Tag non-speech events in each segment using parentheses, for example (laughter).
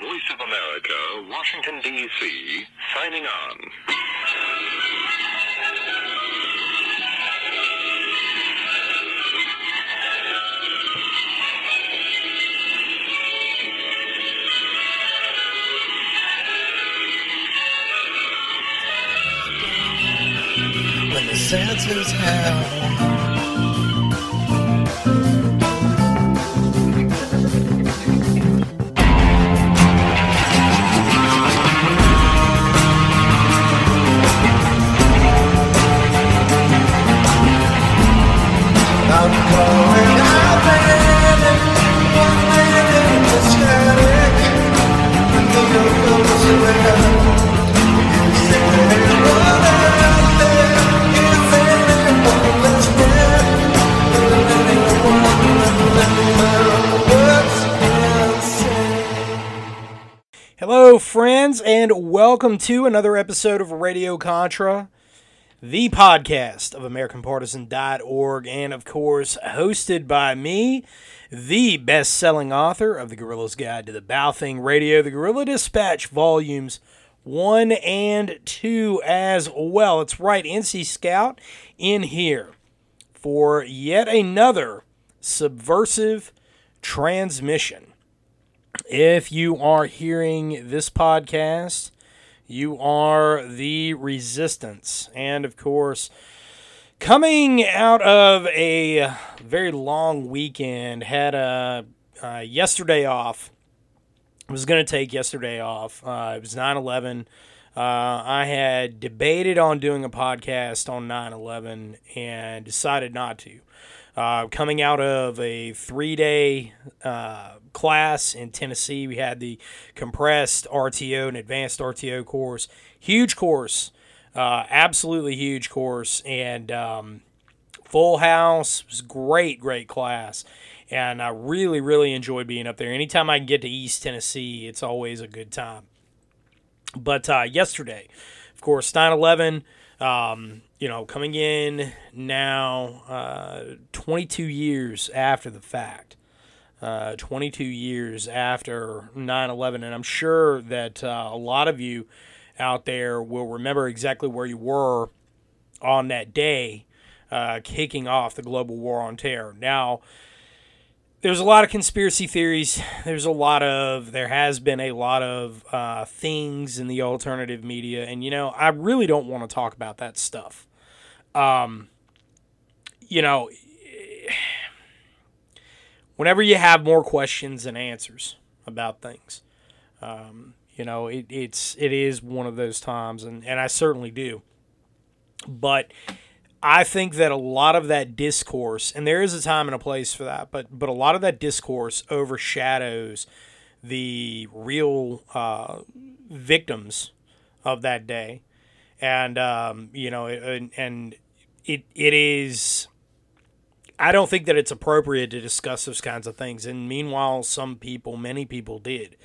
Voice of America, Washington, D.C., signing on. when the Hello, friends, and welcome to another episode of Radio Contra, the podcast of AmericanPartisan.org, and of course, hosted by me, the best selling author of The Guerilla's Guide to the Baofeng Radio, The Guerilla Dispatch, Volumes 1 and 2 as well. It's right, NC Scout in here for yet another subversive transmission. If you are hearing this podcast, you are the resistance. And of course, coming out of a very long weekend, had a uh, yesterday off. I was going to take yesterday off. Uh, it was 9 11. Uh, I had debated on doing a podcast on 9 11 and decided not to. Uh, coming out of a three day uh, class in Tennessee, we had the compressed RTO and advanced RTO course. Huge course, uh, absolutely huge course, and um, full house. It was great, great class. And I really, really enjoyed being up there. Anytime I can get to East Tennessee, it's always a good time. But uh, yesterday, of course, 9 11, um, you know, coming in now uh, 22 years after the fact. Uh, 22 years after 9 11. And I'm sure that uh, a lot of you out there will remember exactly where you were on that day, uh, kicking off the global war on terror. Now, there's a lot of conspiracy theories. There's a lot of, there has been a lot of uh, things in the alternative media. And, you know, I really don't want to talk about that stuff. Um, you know, whenever you have more questions than answers about things, um, you know, it, it's, it is one of those times. And, and I certainly do. But I think that a lot of that discourse, and there is a time and a place for that, but but a lot of that discourse overshadows the real uh, victims of that day, and um, you know, and, and it it is. I don't think that it's appropriate to discuss those kinds of things, and meanwhile, some people, many people, did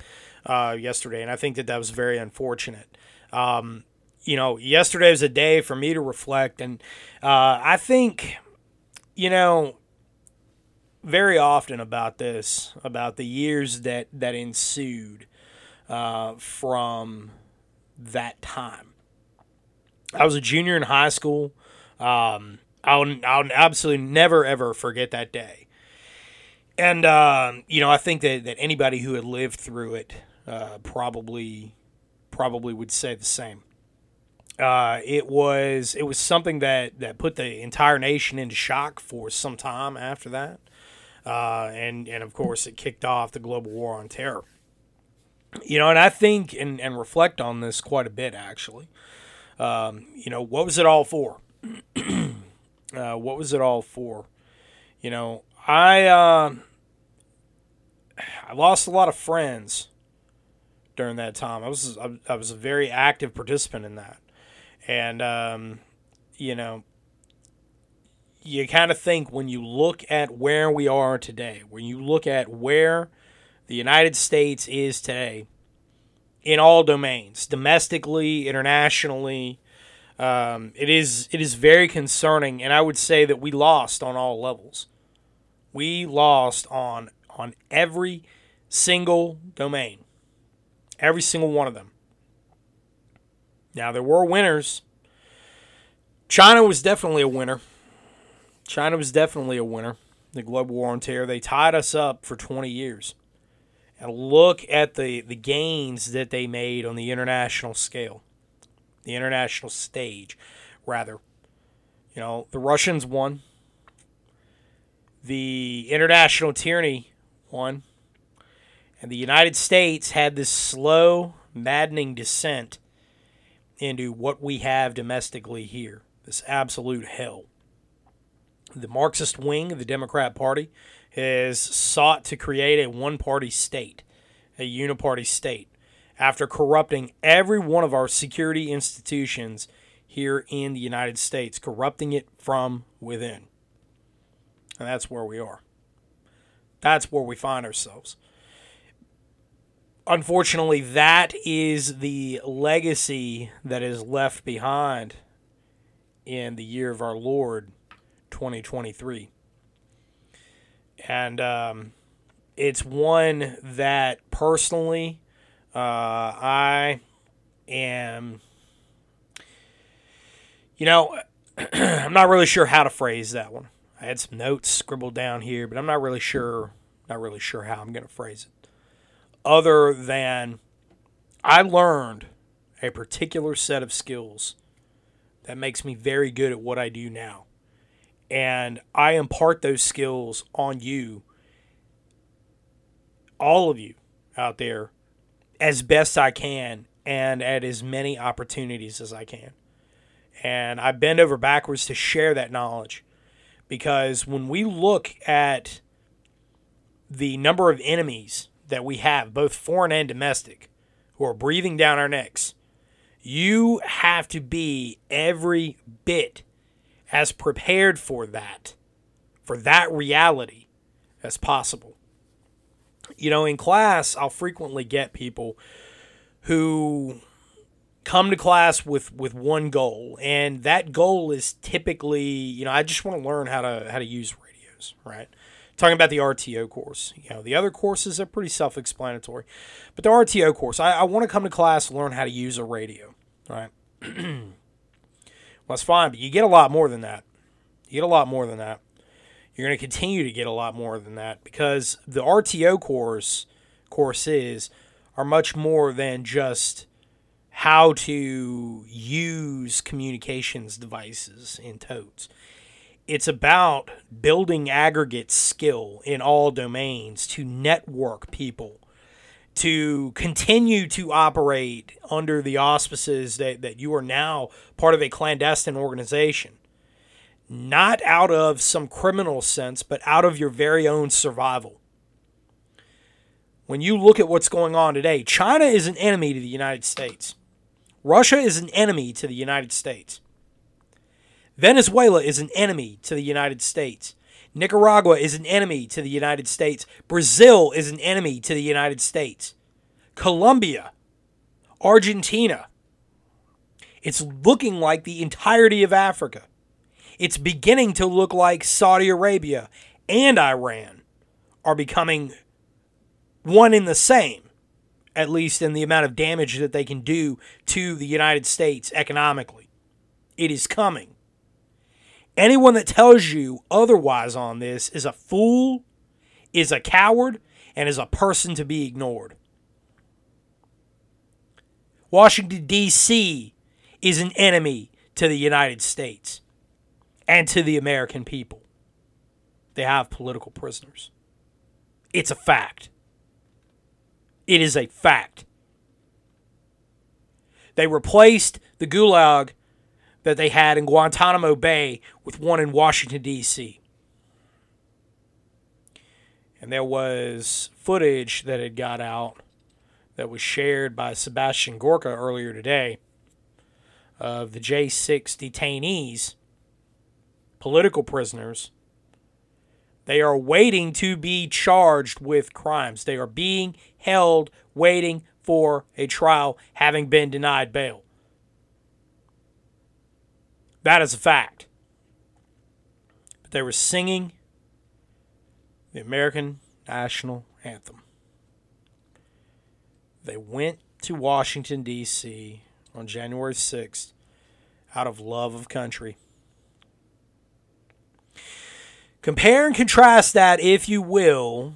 uh, yesterday, and I think that that was very unfortunate. Um, you know, yesterday was a day for me to reflect, and uh, I think, you know, very often about this, about the years that that ensued uh, from that time. I was a junior in high school. Um, I'll I'll absolutely never ever forget that day. And um, you know, I think that, that anybody who had lived through it uh, probably probably would say the same uh, it was it was something that that put the entire nation into shock for some time after that, uh, and and of course it kicked off the global war on terror. You know, and I think and, and reflect on this quite a bit actually. Um, you know, what was it all for? (clears throat) uh, what was it all for? You know, I uh, I lost a lot of friends during that time. I was I, was a very active participant in that. And, um, you know, you kind of think when you look at where we are today, when you look at where the United States is today in all domains, domestically, internationally, um, it is it is very concerning, and I would say that we lost on all levels. We lost on on every single domain. Every single one of them. Now, there were winners. China was definitely a winner. China was definitely a winner. The global war on terror. They tied us up for 20 years. And look at the, the gains that they made on the international scale, the international stage, rather. You know, the Russians won. The international tyranny won. And the United States had this slow, maddening descent into what we have domestically here this absolute hell. The Marxist wing of the Democrat Party has sought to create a one party state, a uniparty state, after corrupting every one of our security institutions here in the United States, corrupting it from within. And that's where we are. That's where we find ourselves. Unfortunately, that is the legacy that is left behind in the year of our Lord 2023. And um, it's one that personally uh, I am, you know, (clears throat) I'm not really sure how to phrase that one. I had some notes scribbled down here, but I'm not really sure, not really sure how I'm going to phrase it. Other than I learned a particular set of skills that makes me very good at what I do now. And I impart those skills on you, all of you out there, as best I can and at as many opportunities as I can. And I bend over backwards to share that knowledge because when we look at the number of enemies that we have, both foreign and domestic, who are breathing down our necks, you have to be every bit as prepared for that, for that reality as possible. You know, in class, I'll frequently get people who come to class with with one goal. And that goal is typically you know i just want to learn how to how to use radios right? Talking about the rto course you know the other courses are pretty self-explanatory but the rto course i, I want to come to class learn how to use a radio right? (clears throat) Well that's fine but you get a lot more than that. You get a lot more than that you're going to continue to get a lot more than that because the rto course courses are much more than just how to use communications devices in totes. It's about building aggregate skill in all domains to network people, to continue to operate under the auspices that, that you are now part of a clandestine organization. Not out of some criminal sense, but out of your very own survival. When you look at what's going on today, China is an enemy to the United States. Russia is an enemy to the United States. Venezuela is an enemy to the United States. Nicaragua is an enemy to the United States. Brazil is an enemy to the United States. Colombia, Argentina. It's looking like the entirety of Africa. It's beginning to look like Saudi Arabia and Iran are becoming one in the same at least in the amount of damage that they can do to the United States economically. It is coming. Anyone that tells you otherwise on this is a fool, is a coward, and is a person to be ignored. Washington, D.C. is an enemy to the United States and to the American people. They have political prisoners. It's a fact. It is a fact. They replaced the gulag that they had in Guantanamo Bay with one in Washington, D.C. And there was footage that had got out that was shared by Sebastian Gorka earlier today of the J6 detainees, political prisoners. They are waiting to be charged with crimes. They are being held waiting for a trial, having been denied bail. That is a fact. But they were singing the American national anthem. They went to Washington, D.C. on January 6th out of love of country. Compare and contrast that, if you will,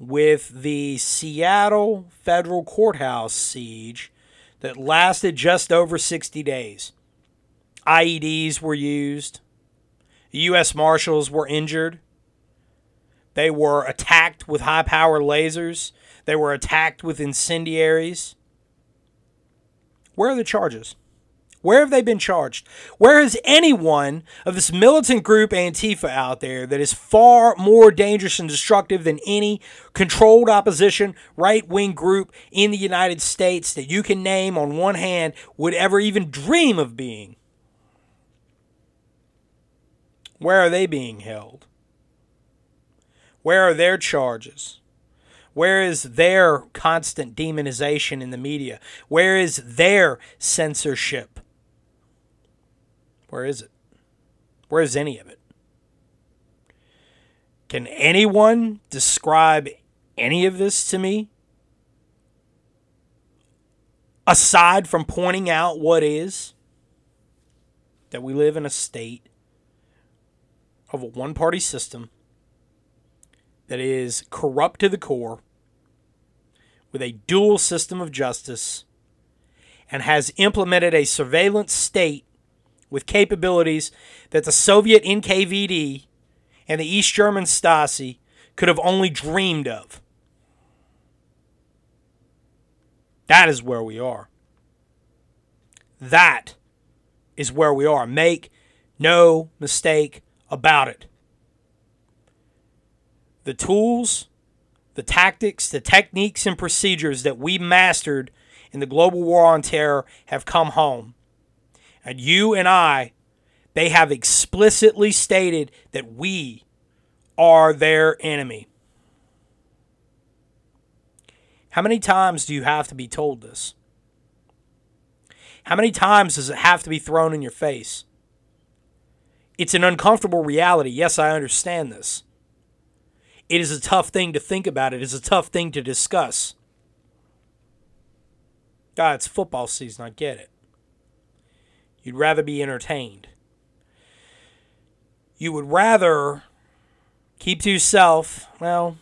with the Seattle federal courthouse siege that lasted just over 60 days. IEDs were used, U.S. Marshals were injured, they were attacked with high power lasers, they were attacked with incendiaries. Where are the charges? Where have they been charged? Where is anyone of this militant group Antifa out there that is far more dangerous and destructive than any controlled opposition right wing group in the United States that you can name on one hand would ever even dream of being? Where are they being held? Where are their charges? Where is their constant demonization in the media? Where is their censorship? Where is it? Where is any of it? Can anyone describe any of this to me? Aside from pointing out what is that we live in a state of a one party system that is corrupt to the core with a dual system of justice and has implemented a surveillance state with capabilities that the Soviet NKVD and the East German Stasi could have only dreamed of. That is where we are. That is where we are. Make no mistake about it. The tools, the tactics, the techniques, and procedures that we mastered in the global war on terror have come home. And you and I, they have explicitly stated that we are their enemy. How many times do you have to be told this? How many times does it have to be thrown in your face? It's an uncomfortable reality. Yes, I understand this. It is a tough thing to think about. It is a tough thing to discuss. God, it's football season. I get it. You'd rather be entertained. You would rather keep to yourself, well,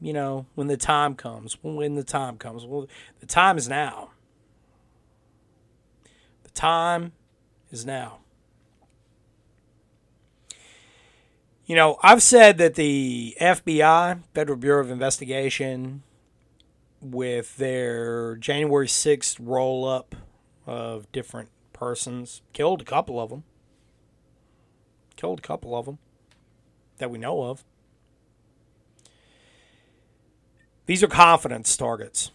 you know, when the time comes. When the time comes. Well, the time is now. The time is now. You know, I've said that the FBI, Federal Bureau of Investigation, with their January 6th roll up of different persons, killed a couple of them. Killed a couple of them that we know of. These are confidence targets.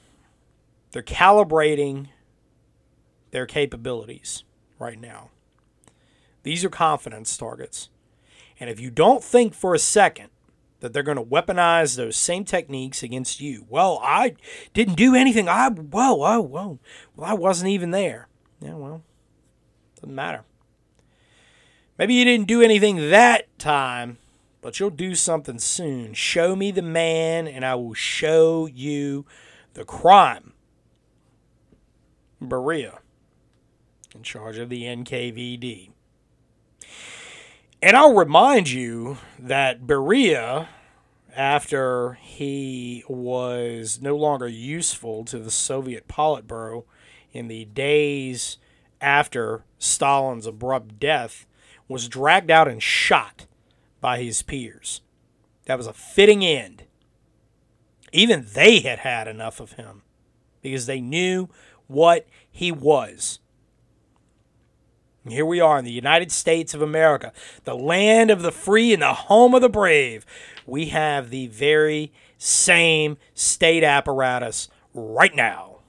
They're calibrating their capabilities right now. These are confidence targets. And if you don't think for a second that they're going to weaponize those same techniques against you, well, I didn't do anything. I, whoa, whoa, whoa. Well, I wasn't even there. Yeah, well, doesn't matter. Maybe you didn't do anything that time, but you'll do something soon. Show me the man, and I will show you the crime. Beria, in charge of the NKVD. And I'll remind you that Beria, after he was no longer useful to the Soviet Politburo in the days after Stalin's abrupt death, was dragged out and shot by his peers. That was a fitting end. Even they had had enough of him because they knew what he was. And here we are in the United States of America, the land of the free and the home of the brave. We have the very same state apparatus right now,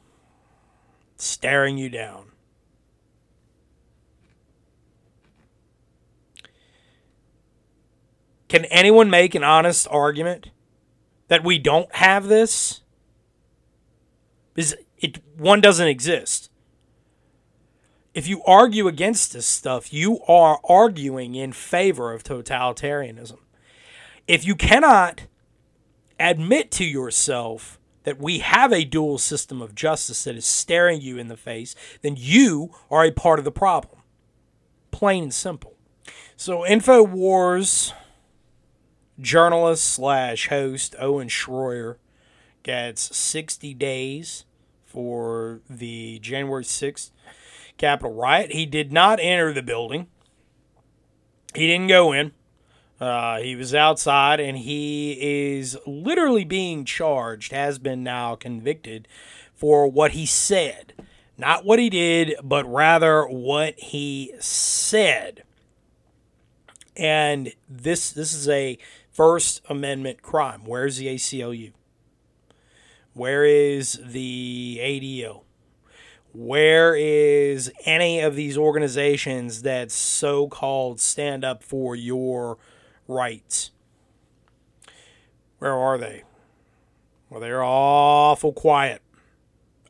staring you down. Can anyone make an honest argument that we don't have this? Because it one doesn't exist. If you argue against this stuff, you are arguing in favor of totalitarianism. If you cannot admit to yourself that we have a dual system of justice that is staring you in the face, then you are a part of the problem. Plain and simple. So, InfoWars journalist slash host Owen Schroyer gets 60 days for the January 6th Capitol riot. He did not enter the building, he didn't go in. Uh, he was outside and he is literally being charged, has been now convicted for what he said. Not what he did, but rather what he said. And this this is a First Amendment crime. Where's the ACLU? Where is the ADL? Where is any of these organizations that so called stand up for your rights? Where are they? Well, they're awful quiet.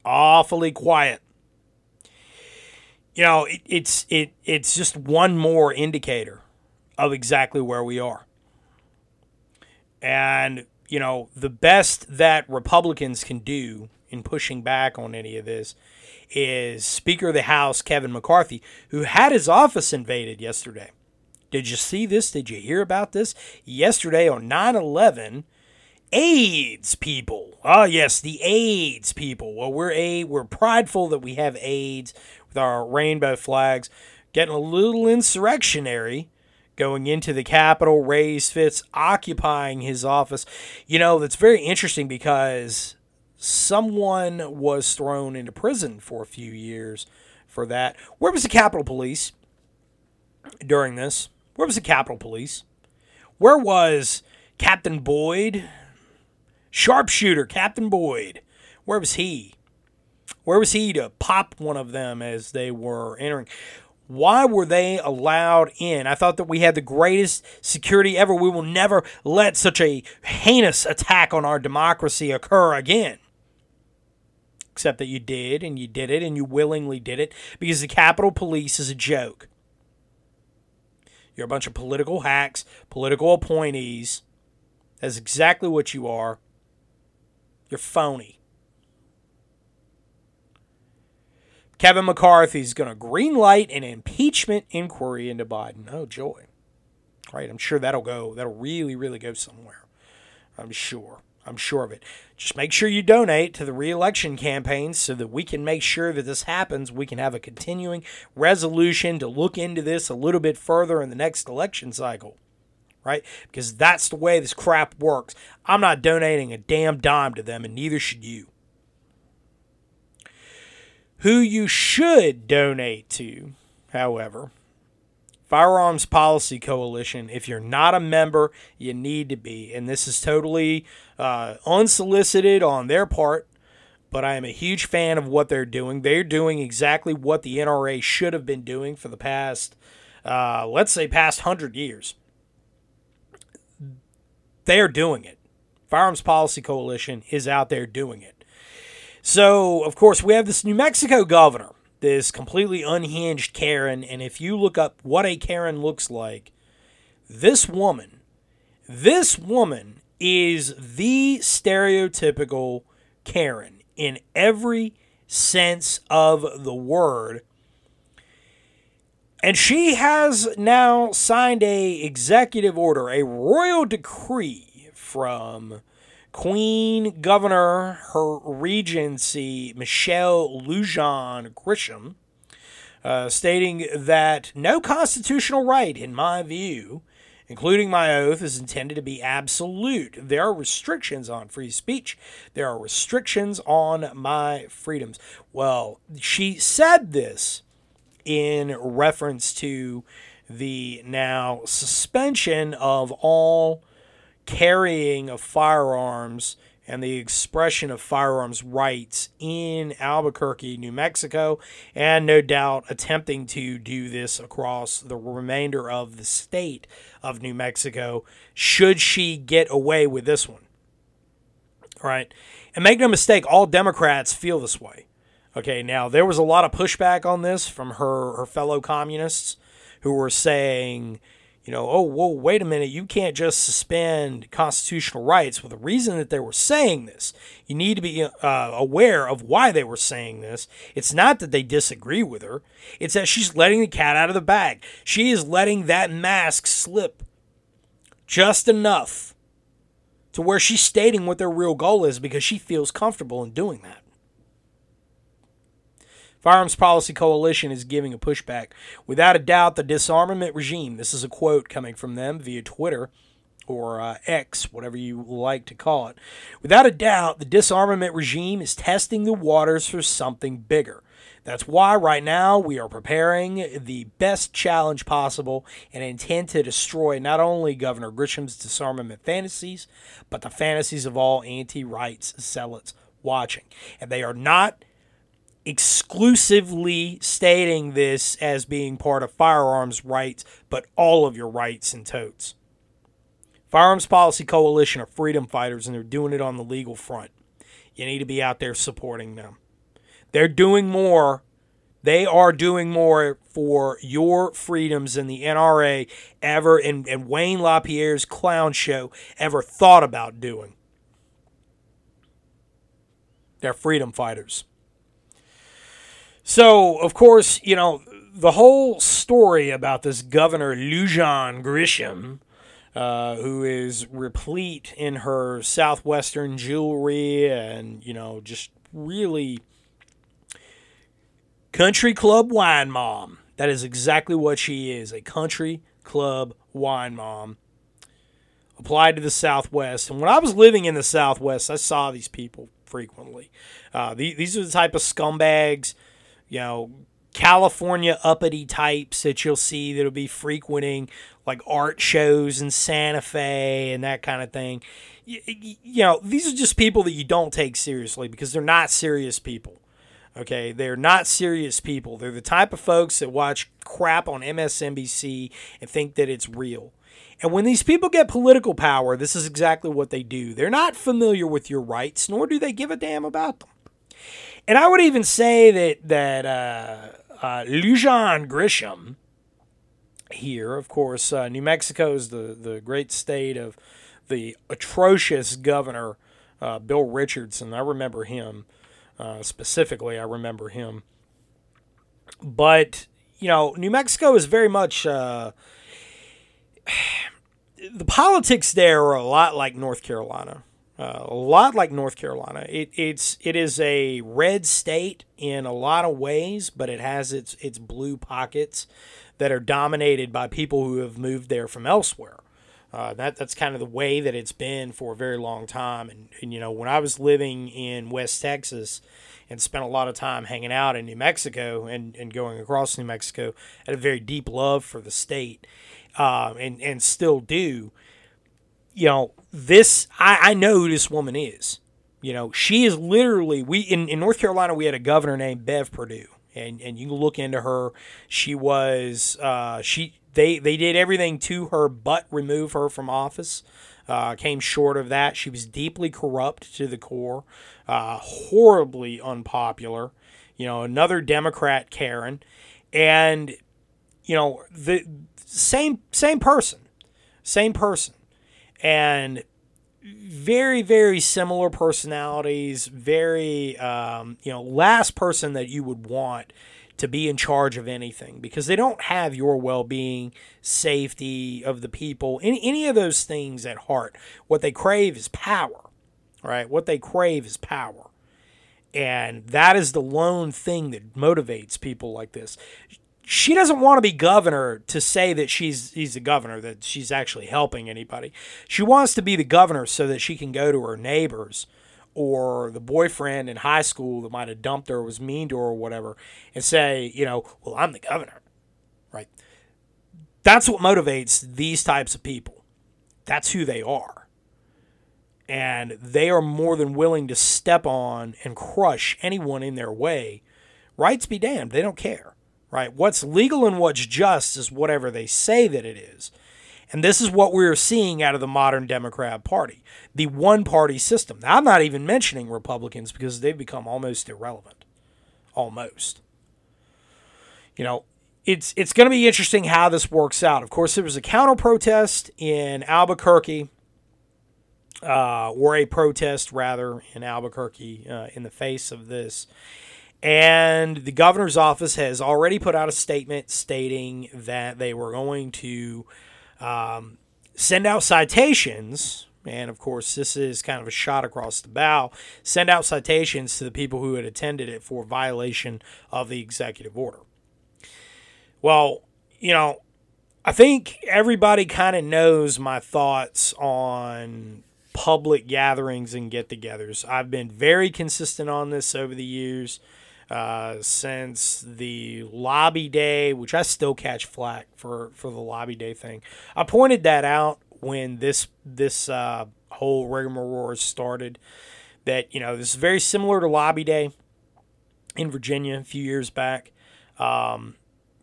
Awfully quiet. You know, it, it's it it's just one more indicator of exactly where we are. And, you know, the best that Republicans can do in pushing back on any of this is Speaker of the House Kevin McCarthy, who had his office invaded yesterday. Did you see this? Did you hear about this? Yesterday on 9 11, AIDS people. Oh yes, the AIDS people. Well, we're a we're prideful that we have AIDS with our rainbow flags. Getting a little insurrectionary going into the Capitol, raised Fitz occupying his office. You know, that's very interesting because someone was thrown into prison for a few years for that. Where was the Capitol Police during this? Where was the Capitol Police? Where was Captain Boyd? Sharpshooter, Captain Boyd. Where was he? Where was he to pop one of them as they were entering? Why were they allowed in? I thought that we had the greatest security ever. We will never let such a heinous attack on our democracy occur again. Except that you did, and you did it, and you willingly did it because the Capitol Police is a joke. You're a bunch of political hacks, political appointees. That's exactly what you are. You're phony. Kevin McCarthy's going to green light an impeachment inquiry into Biden. Oh, joy. Right, I'm sure that'll go, that'll really, really go somewhere. I'm sure. I'm sure of it. Just make sure you donate to the reelection campaign so that we can make sure that this happens. We can have a continuing resolution to look into this a little bit further in the next election cycle. Right? Because that's the way this crap works. I'm not donating a damn dime to them, and neither should you. Who you should donate to, however, Firearms Policy Coalition. If you're not a member, you need to be. And this is totally uh, unsolicited on their part, but I am a huge fan of what they're doing. They're doing exactly what the NRA should have been doing for the past, uh, let's say, past 100 years. They are doing it. Firearms Policy Coalition is out there doing it. So, of course, we have this New Mexico governor this completely unhinged Karen. And if you look up what a Karen looks like, this woman, this woman is the stereotypical Karen in every sense of the word. And she has now signed a executive order, a royal decree from Queen Governor, her Regency, Michelle Lujan Grisham, uh, stating that no constitutional right, in my view, including my oath, is intended to be absolute. There are restrictions on free speech, there are restrictions on my freedoms. Well, she said this in reference to the now suspension of all carrying of firearms and the expression of firearms rights in Albuquerque, New Mexico, and no doubt attempting to do this across the remainder of the state of New Mexico, should she get away with this one. All right. And make no mistake, all Democrats feel this way. Okay, now there was a lot of pushback on this from her, her fellow communists who were saying, you know, oh, whoa, wait a minute, you can't just suspend constitutional rights. Well, the reason that they were saying this, you need to be uh, aware of why they were saying this. It's not that they disagree with her, it's that she's letting the cat out of the bag. She is letting that mask slip just enough to where she's stating what their real goal is because she feels comfortable in doing that. Firearms Policy Coalition is giving a pushback. Without a doubt, the disarmament regime, this is a quote coming from them via Twitter or uh, X, whatever you like to call it. Without a doubt, the disarmament regime is testing the waters for something bigger. That's why right now we are preparing the best challenge possible and intend to destroy not only Governor Grisham's disarmament fantasies, but the fantasies of all anti rights zealots watching. And they are not exclusively stating this as being part of firearms rights, but all of your rights and totes. Firearms Policy Coalition are freedom fighters and they're doing it on the legal front. You need to be out there supporting them. They're doing more. They are doing more for your freedoms than the NRA ever and, and Wayne LaPierre's clown show ever thought about doing. They're freedom fighters. So, of course, you know, the whole story about this Governor Lujan Grisham, uh, who is replete in her Southwestern jewelry and, you know, just really country club wine mom. That is exactly what she is a country club wine mom. Applied to the Southwest. And when I was living in the Southwest, I saw these people frequently. Uh, the, these are the type of scumbags you know, California uppity types that you'll see that'll be frequenting like art shows in Santa Fe and that kind of thing. You, you know, these are just people that you don't take seriously because they're not serious people. Okay, they're not serious people. They're the type of folks that watch crap on MSNBC and think that it's real. And when these people get political power, this is exactly what they do. They're not familiar with your rights, nor do they give a damn about them. And I would even say that that uh, uh, Lujan Grisham here, of course, uh, New Mexico is the the great state of the atrocious governor uh, Bill Richardson. I remember him uh, specifically. I remember him, but you know, New Mexico is very much. Uh, (sighs) the politics there are a lot like North Carolina. A lot like North Carolina. It, it's it is a red state in a lot of ways, but it has its its blue pockets that are dominated by people who have moved there from elsewhere. Uh, that that's kind of the way that it's been for a very long time. And, and you know, when I was living in West Texas and spent a lot of time hanging out in New Mexico and, and going across New Mexico, I had a very deep love for the state, uh, and and still do you know, this I, I know who this woman is. You know, she is literally we in, in North Carolina we had a governor named Bev Perdue. And and you look into her. She was uh, she they they did everything to her but remove her from office. Uh, came short of that. She was deeply corrupt to the core, uh, horribly unpopular. You know, another Democrat Karen, and you know the same same person, same person and very very similar personalities very um, you know last person that you would want to be in charge of anything because they don't have your well-being safety of the people any, any of those things at heart. What they crave is power right? What they crave is power. And that is the lone thing that motivates people like this she doesn't want to be governor to say that she's he's the governor that she's actually helping anybody. She wants to be the governor so that she can go to her neighbors or the boyfriend in high school that might have dumped her or was mean to her or whatever and say, you know, well, I'm the governor. Right? That's what motivates these types of people. That's who they are. And they are more than willing to step on and crush anyone in their way. Rights be damned, they don't care right? What's legal and what's just is whatever they say that it is. And this is what we're seeing out of the modern Democrat Party the one party system. Now, I'm not even mentioning Republicans because they've become almost irrelevant. Almost. You know, it's it's going to be interesting how this works out. Of course, there was a counter protest in Albuquerque, uh, or a protest rather in Albuquerque uh, in the face of this. And the governor's office has already put out a statement stating that they were going to um, send out citations. And of course, this is kind of a shot across the bow. Send out citations to the people who had attended it for violation of the executive order. Well, you know, I think everybody kind of knows my thoughts on public gatherings and get togethers. I've been very consistent on this over the years. Uh, since the lobby day, which I still catch flack for, for the lobby day thing. I pointed that out when this this uh, whole rigmarole started. That you know this is very similar to lobby day in Virginia a few years back. Um,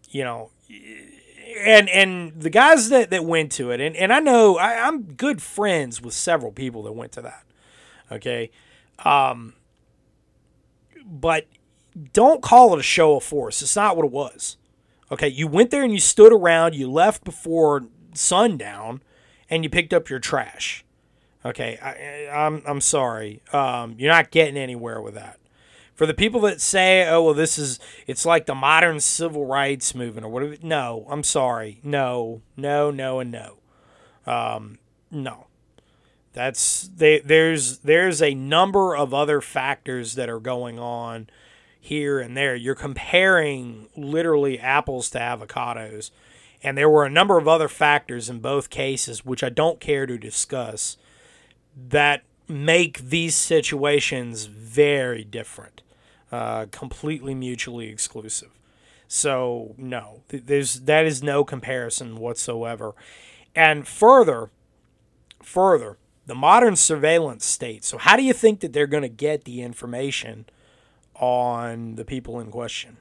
you know, and and the guys that, that went to it, and, and I know I, I'm good friends with several people that went to that. Okay. Um, but don't call it a show of force. It's not what it was. Okay. You went there and you stood around, you left before sundown, and you picked up your trash. Okay. I, I'm, I'm sorry. Um, you're not getting anywhere with that for the people that say, "Oh, well, this is it's like the modern civil rights movement or whatever." No, I'm sorry. No, no, no, and no. Um, no. That's they, there's there's a number of other factors that are going on here and there. You're comparing literally apples to avocados, and there were a number of other factors in both cases which I don't care to discuss that make these situations very different uh, completely mutually exclusive. So no, there's that is no comparison whatsoever. And further, further, the modern surveillance state. So how do you think that they're going to get the information on the people in question?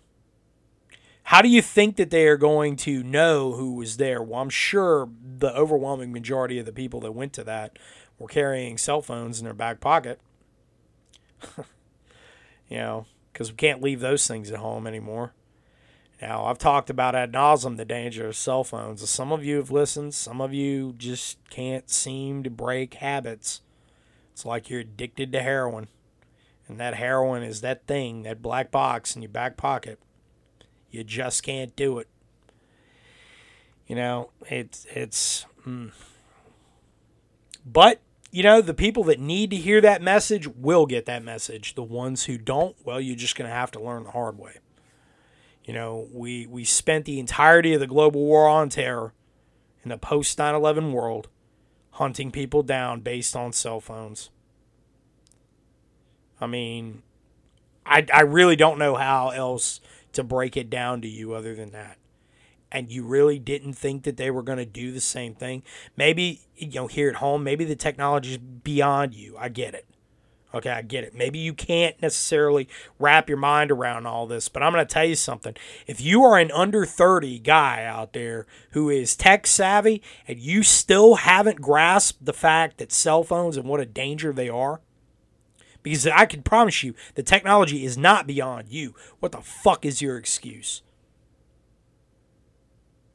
How do you think that they are going to know who was there? Well, I'm sure the overwhelming majority of the people that went to that were carrying cell phones in their back pocket. (laughs) you know, because we can't leave those things at home anymore. Now, I've talked about ad nauseum the danger of cell phones. Some of you have listened, some of you just can't seem to break habits. It's like you're addicted to heroin. And that heroin is that thing, that black box in your back pocket. You just can't do it. You know, it's it's. Mm. But you know, the people that need to hear that message will get that message. The ones who don't, well, you're just going to have to learn the hard way. You know, we, we spent the entirety of the global war on terror in the post 9 11 world hunting people down based on cell phones. I mean, I, I really don't know how else to break it down to you other than that and you really didn't think that they were going to do the same thing. Maybe, you know, here at home, maybe the technology is beyond you. I get it. Okay, I get it. Maybe you can't necessarily wrap your mind around all this, but I'm going to tell you something. If you are an under 30 guy out there who is tech savvy and you still haven't grasped the fact that cell phones and what a danger they are, because I can promise you the technology is not beyond you. What the fuck is your excuse?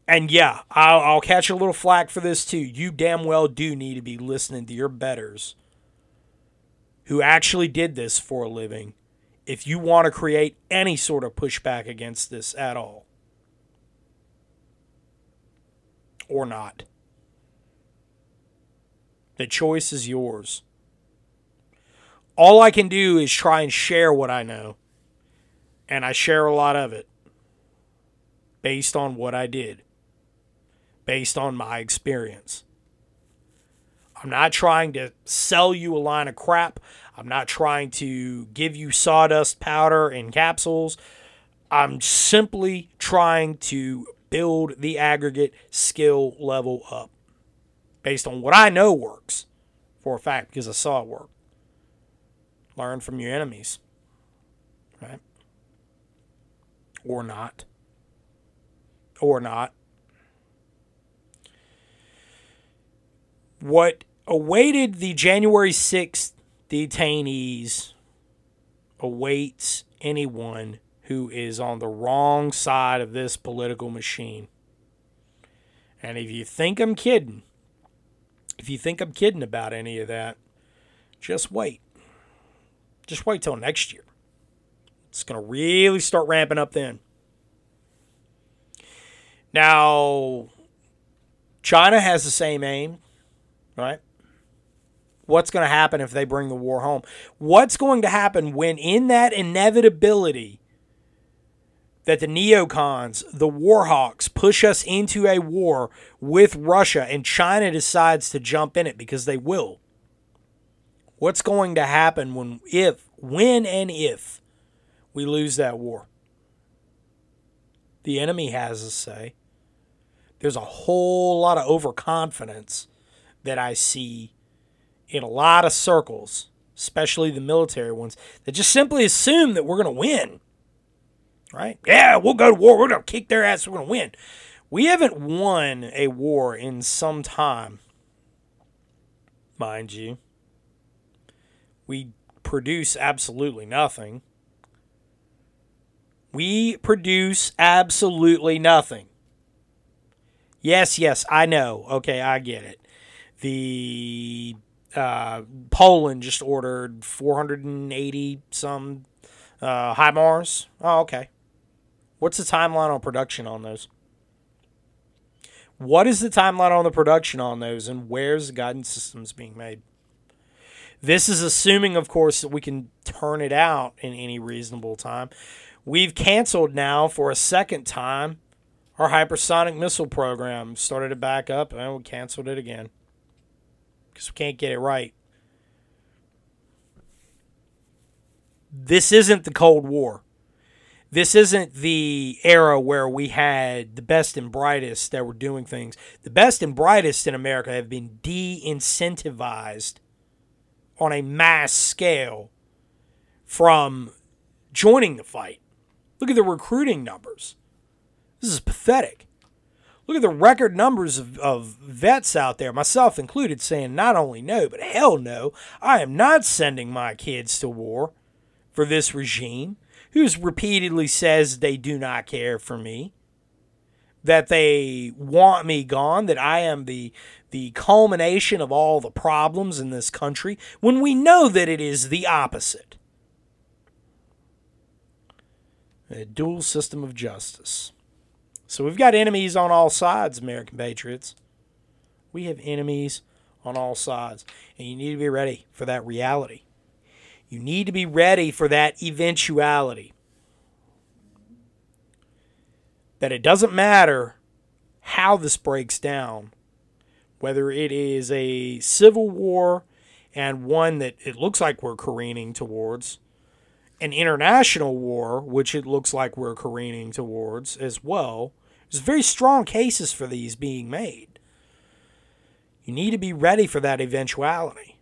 And yeah, I'll, I'll catch a little flack for this too. You damn well do need to be listening to your betters who actually did this for a living if you want to create any sort of pushback against this at all. Or not. The choice is yours. All I can do is try and share what I know. And I share a lot of it based on what I did based on my experience. I'm not trying to sell you a line of crap. I'm not trying to give you sawdust powder and capsules. I'm simply trying to build the aggregate skill level up based on what I know works for a fact because I saw it work. Learn from your enemies, right? Or not. Or not. what awaited the January 6th detainees awaits anyone who is on the wrong side of this political machine. And if you think I'm kidding, if you think I'm kidding about any of that, just wait. Just wait till next year. It's going to really start ramping up then. Now, China has the same aim, right? What's going to happen if they bring the war home? What's going to happen when, in that inevitability, that the neocons, the warhawks, push us into a war with Russia and China decides to jump in it because they will? What's going to happen when, if, when, and if we lose that war? The enemy has a say there's a whole lot of overconfidence that I see in a lot of circles, especially the military ones, that just simply assume that we're going to win. Right? Yeah, we'll go to war. We're going to kick their ass. We're going to win. We haven't won a war in some time, mind you. We produce absolutely nothing. We produce absolutely nothing. Yes, yes, I know. Okay, I get it. The uh, Poland just ordered 480 some uh, HIMARS. Oh, okay. What's the timeline on production on those? What is the timeline on the production on those, and where's the guidance systems being made? This is assuming, of course, that we can turn it out in any reasonable time. We've canceled now for a second time our hypersonic missile program. Started it back up and we canceled it again because we can't get it right. This isn't the Cold War. This isn't the era where we had the best and brightest that were doing things. The best and brightest in America have been de incentivized on a mass scale from joining the fight. Look at the recruiting numbers. This is pathetic. Look at the record numbers of, of vets out there, myself included, saying not only no, but hell no, I am not sending my kids to war for this regime, who's repeatedly says they do not care for me, that they want me gone, that I am the the culmination of all the problems in this country, when we know that it is the opposite. A dual system of justice. So we've got enemies on all sides, American patriots. We have enemies on all sides. And you need to be ready for that reality. You need to be ready for that eventuality. That it doesn't matter how this breaks down, whether it is a civil war and one that it looks like we're careening towards, an international war, which it looks like we're careening towards as well, there's very strong cases for these being made. You need to be ready for that eventuality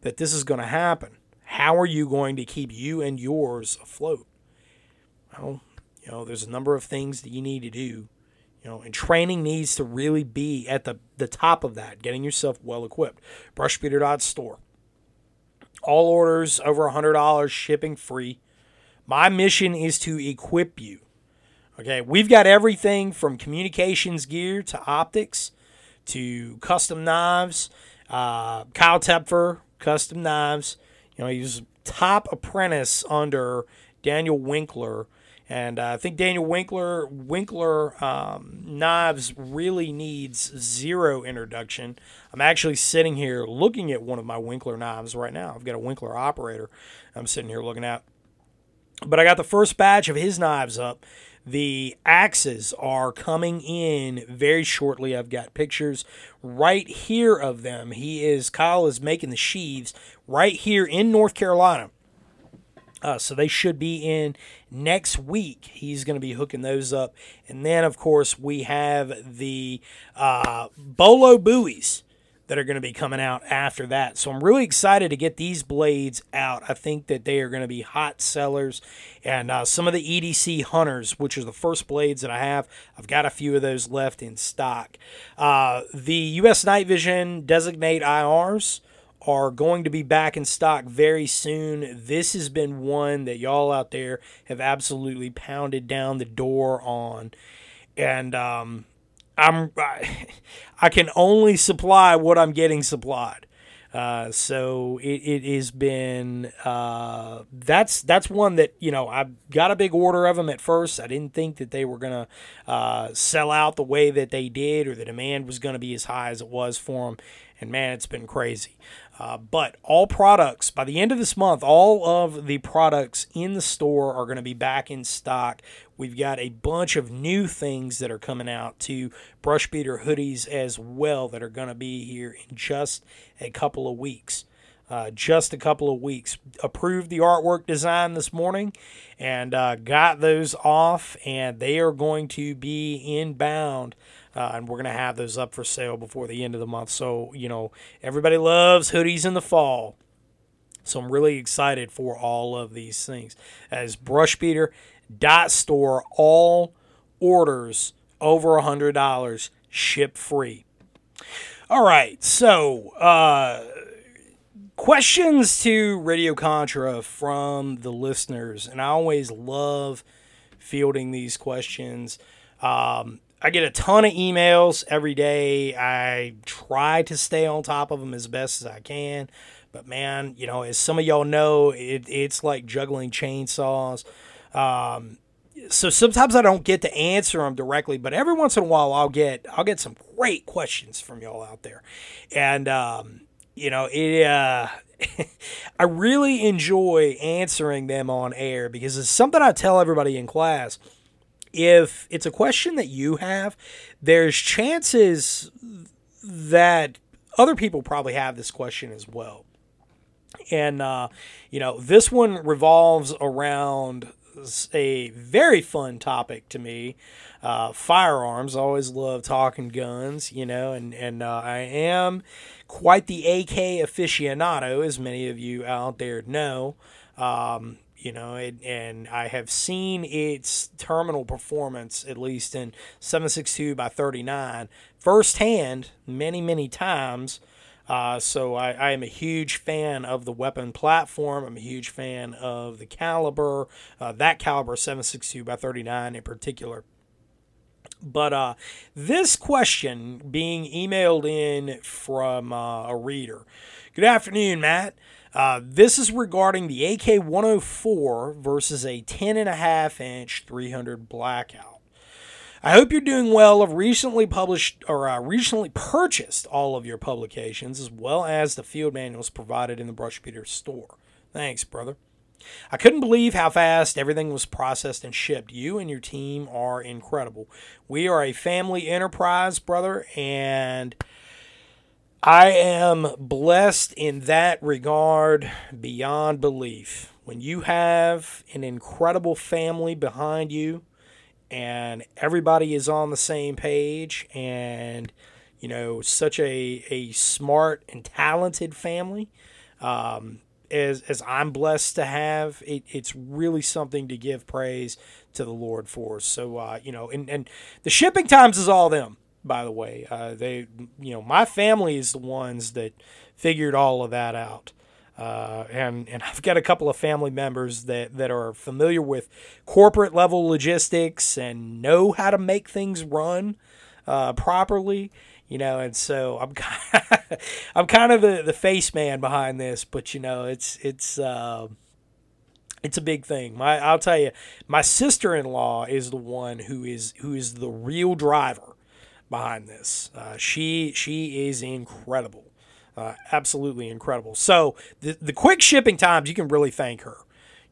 that this is going to happen. How are you going to keep you and yours afloat? Well, you know, there's a number of things that you need to do. You know, and training needs to really be at the, the top of that, getting yourself well equipped. Brushbeater.store. All orders over $100, shipping free. My mission is to equip you Okay, we've got everything from communications gear to optics to custom knives. Uh, Kyle Tepfer, custom knives. You know, he's top apprentice under Daniel Winkler. And uh, I think Daniel Winkler Winkler um, knives really needs zero introduction. I'm actually sitting here looking at one of my Winkler knives right now. I've got a Winkler operator. I'm sitting here looking at. But I got the first batch of his knives up. The axes are coming in very shortly. I've got pictures right here of them. He is, Kyle is making the sheaves right here in North Carolina. Uh, so they should be in next week. He's going to be hooking those up. And then, of course, we have the uh, Bolo buoys that are going to be coming out after that. So I'm really excited to get these blades out. I think that they are going to be hot sellers. And uh, some of the EDC Hunters, which are the first blades that I have, I've got a few of those left in stock. Uh, the US Night Vision Designate IRs are going to be back in stock very soon. This has been one that y'all out there have absolutely pounded down the door on, and um, I'm I, I can only supply what I'm getting supplied. Uh, so it, it has been uh, that's that's one that you know I got a big order of them at first. I didn't think that they were gonna uh, sell out the way that they did, or the demand was gonna be as high as it was for them. And man, it's been crazy. Uh, but all products by the end of this month, all of the products in the store are going to be back in stock. We've got a bunch of new things that are coming out to Brushbeater hoodies as well that are going to be here in just a couple of weeks. Uh, just a couple of weeks. Approved the artwork design this morning and uh, got those off, and they are going to be inbound. Uh, and we're going to have those up for sale before the end of the month. So, you know, everybody loves hoodies in the fall. So I'm really excited for all of these things. As Brushbeater dot store, all orders over a hundred dollars ship free. All right, so uh, questions to Radio Contra from the listeners, and I always love fielding these questions. Um, I get a ton of emails every day. I try to stay on top of them as best as I can. But man, you know, as some of y'all know, it, it's like juggling chainsaws. Um, so sometimes I don't get to answer them directly, but every once in a while I'll get I'll get some great questions from y'all out there, and um, you know it. Uh, (laughs) I really enjoy answering them on air because it's something I tell everybody in class if it's a question that you have, there's chances that other people probably have this question as well. And, uh, you know, this one revolves around a very fun topic to me. Uh, firearms. I always love talking guns, you know, and, and uh, I am quite the AK aficionado, as many of you out there know. Um, you know, it, and I have seen its terminal performance, at least in 762 by 39, firsthand many, many times. Uh, so I, I, am a huge fan of the weapon platform. I'm a huge fan of the caliber, uh, that caliber 762 by 39 in particular. But uh, this question being emailed in from uh, a reader. Good afternoon, Matt. Uh, this is regarding the AK 104 versus a 10.5 inch 300 blackout. I hope you're doing well. I've recently published or uh, recently purchased all of your publications as well as the field manuals provided in the Brushbeater store. Thanks, brother. I couldn't believe how fast everything was processed and shipped. You and your team are incredible. We are a family enterprise, brother, and I am blessed in that regard beyond belief. When you have an incredible family behind you and everybody is on the same page and you know such a, a smart and talented family um, as, as I'm blessed to have, it, it's really something to give praise to the Lord for. So, uh, you know, and, and the shipping times is all them by the way. Uh, they, you know, my family is the ones that figured all of that out. Uh, and and I've got a couple of family members that, that are familiar with corporate level logistics and know how to make things run uh, properly, you know. And so I'm kind (laughs) of, I'm kind of the, the face man behind this, but you know, it's it's uh, it's a big thing. My I'll tell you, my sister in law is the one who is who is the real driver behind this. Uh, she she is incredible, uh, absolutely incredible. So the the quick shipping times, you can really thank her.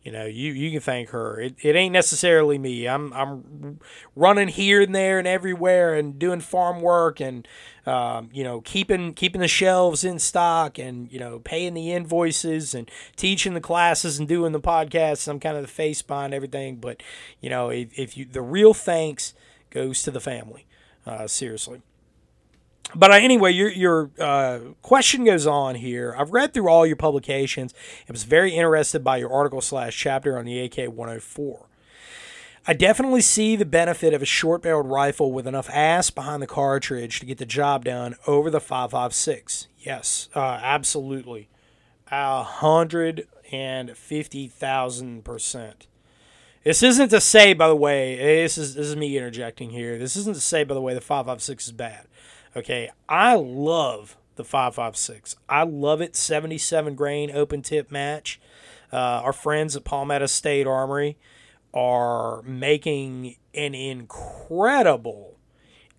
You know, you, you can thank her. It, it ain't necessarily me. I'm I'm running here and there and everywhere and doing farm work and um, you know keeping keeping the shelves in stock and you know paying the invoices and teaching the classes and doing the podcasts. I'm kind of the face behind everything. But you know, if, if you the real thanks goes to the family. Uh, seriously. But uh, anyway, your your uh, question goes on here. I've read through all your publications. I was very interested by your article slash chapter on the AK 104. I definitely see the benefit of a short barreled rifle with enough ass behind the cartridge to get the job done over the 5.56. Yes, uh, absolutely. A hundred and fifty thousand percent. This isn't to say, by the way, this is this is me interjecting here. This isn't to say, by the way, the 5.56 is bad. Okay, I love the 5.56. I love it. 77 grain open tip match. Uh, our friends at Palmetto State Armory are making an incredible,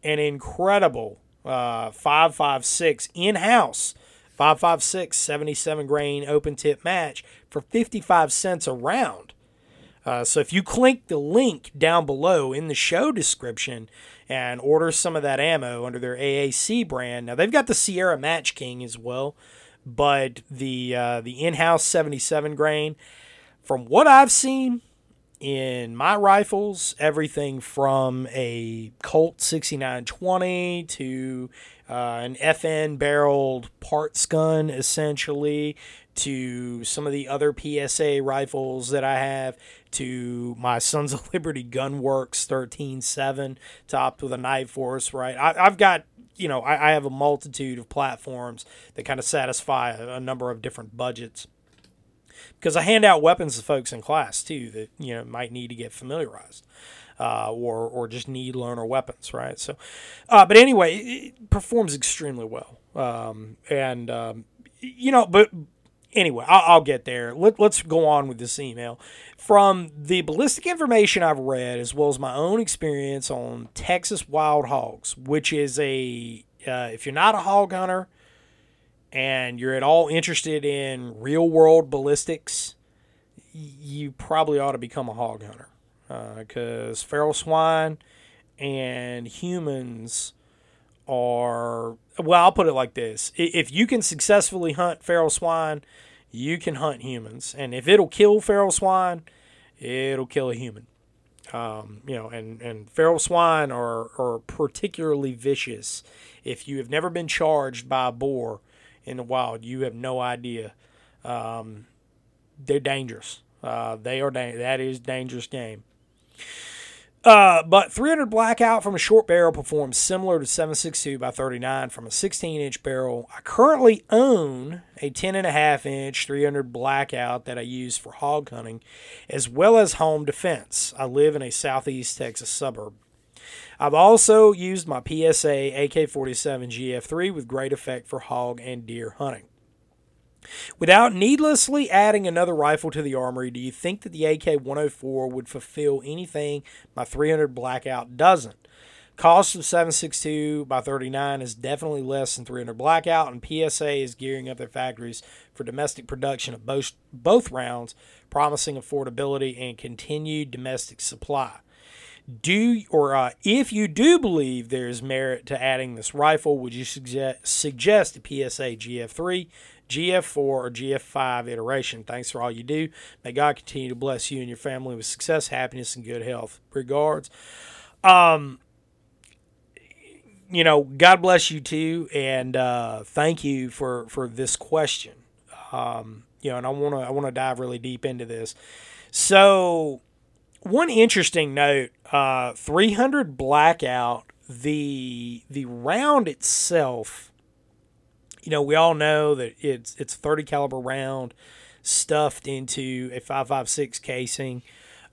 an incredible uh, 5.56 in house. 5.56 77 grain open tip match for 55 cents a round. Uh, so if you click the link down below in the show description and order some of that ammo under their AAC brand, now they've got the Sierra Match King as well, but the uh, the in-house 77 grain, from what I've seen in my rifles, everything from a Colt 6920 to uh, an FN barreled parts gun, essentially, to some of the other PSA rifles that I have, to my Sons of (laughs) Liberty Gunworks 13.7 topped with a Nightforce, right? I, I've got, you know, I, I have a multitude of platforms that kind of satisfy a, a number of different budgets because I hand out weapons to folks in class too that you know might need to get familiarized. Uh, or or just need learner weapons, right? So, uh, but anyway, it performs extremely well, um, and um, you know, but anyway, I'll, get there. Let, let's go on with this email. From the ballistic information I've read, as well as my own experience on Texas wild hogs, which is a uh, if you're not a hog hunter and you're at all interested in real world ballistics, you probably ought to become a hog hunter because uh, feral swine and humans are well i'll put it like this. If you can successfully hunt feral swine you can hunt humans. And if it'll kill feral swine it'll kill a human. Um, you know and, and feral swine are, are particularly vicious. If you have never been charged by a boar in the wild you have no idea. Um, they're dangerous. Uh, they are da- that is dangerous game uh, but 300 blackout from a short barrel performs similar to 762 by 39 from a 16 inch barrel. I currently own a 10.5 inch 300 blackout that I use for hog hunting as well as home defense. I live in a southeast Texas suburb. I've also used my PSA AK 47 GF3 with great effect for hog and deer hunting. Without needlessly adding another rifle to the armory, do you think that the AK 104 would fulfill anything my 300 Blackout doesn't? Cost of 762 by 39 is definitely less than 300 Blackout, and PSA is gearing up their factories for domestic production of both, both rounds, promising affordability and continued domestic supply. Do or uh, if you do believe there is merit to adding this rifle, would you suggest suggest a PSA GF3 GF4 or GF5 iteration. Thanks for all you do. May God continue to bless you and your family with success, happiness, and good health. Regards. Um, you know, God bless you too, and uh, thank you for for this question. Um, you know, and I want to I want to dive really deep into this. So, one interesting note: uh, 300 blackout. The the round itself you know, we all know that it's it's 30 caliber round stuffed into a 556 casing.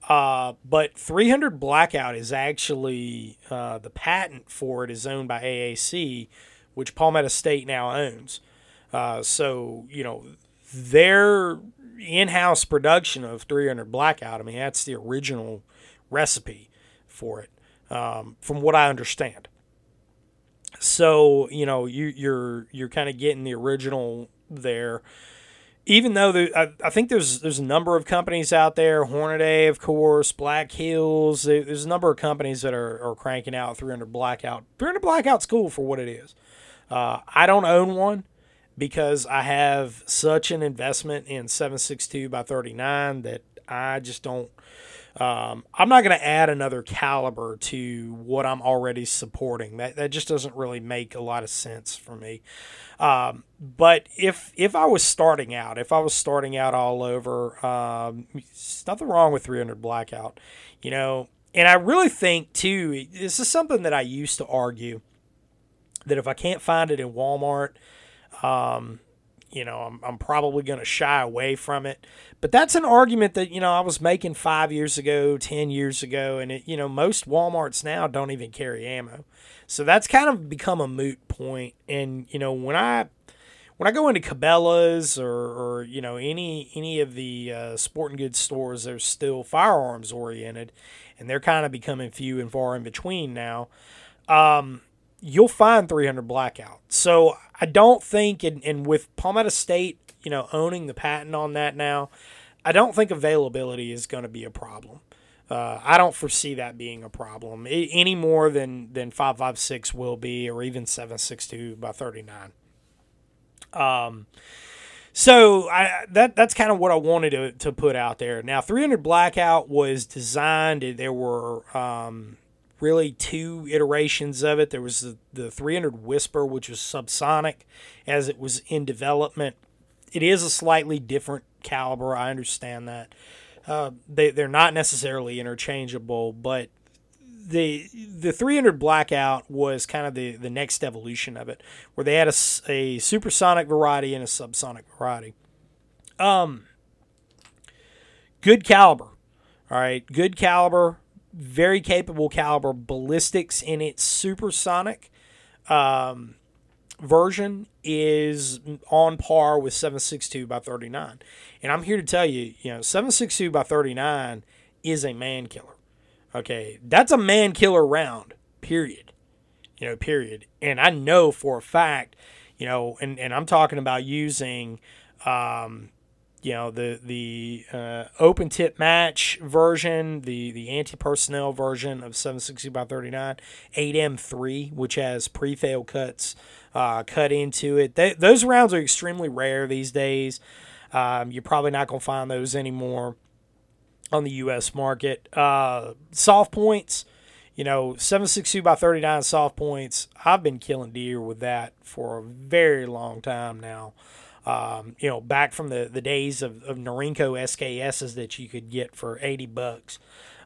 Uh, but 300 blackout is actually uh, the patent for it is owned by AAC, which Palmetto State now owns. Uh, so you know their in-house production of 300 blackout. I mean that's the original recipe for it, um, from what I understand. So you know you you're you're kind of getting the original there. Even though I, I think there's there's a number of companies out there, Hornady, of course, Black Hills. There's a number of companies that are, are cranking out 300 blackout. 300 blackout's cool for what it is. Uh, I don't own one because I have such an investment in 762 by 39 that I just don't um, I'm not going to add another caliber to what I'm already supporting. That that just doesn't really make a lot of sense for me. Um, but if if I was starting out, if I was starting out all over, um, nothing wrong with 300 blackout. You know, and I really think too, this is something that I used to argue that if I can't find it in Walmart, um, you know, I'm, I'm probably going to shy away from it. But that's an argument that, you know, I was making five years ago, 10 years ago, and, it, you know, most Walmarts now don't even carry ammo. So that's kind of become a moot point. And, you know, when I. When I go into Cabela's or, or you know any any of the uh, sporting goods stores, they're still firearms oriented, and they're kind of becoming few and far in between now. Um, you'll find 300 blackout. So I don't think, and, and with Palmetto State, you know, owning the patent on that now, I don't think availability is going to be a problem. Uh, I don't foresee that being a problem any more than than 556 will be, or even 762 by 39. Um, so I that that's kind of what I wanted to, to put out there. Now, 300 Blackout was designed. There were um, really two iterations of it. There was the, the 300 Whisper, which was subsonic, as it was in development. It is a slightly different caliber. I understand that. Uh, they they're not necessarily interchangeable, but the the 300 blackout was kind of the, the next evolution of it, where they had a, a supersonic variety and a subsonic variety. Um, good caliber, all right, good caliber, very capable caliber. Ballistics in its supersonic um, version is on par with 762 by 39, and I'm here to tell you, you know, 762 by 39 is a man killer. Okay, that's a man killer round, period. You know, period. And I know for a fact, you know, and, and I'm talking about using, um, you know, the the uh, open tip match version, the the anti personnel version of 760 by 39, 8M3, which has pre fail cuts uh, cut into it. They, those rounds are extremely rare these days. Um, you're probably not to find those anymore on the U.S. market. Uh, soft points, you know, 762 by 39 soft points. I've been killing deer with that for a very long time now. Um, you know, back from the, the days of, of Norinco SKSs that you could get for 80 bucks.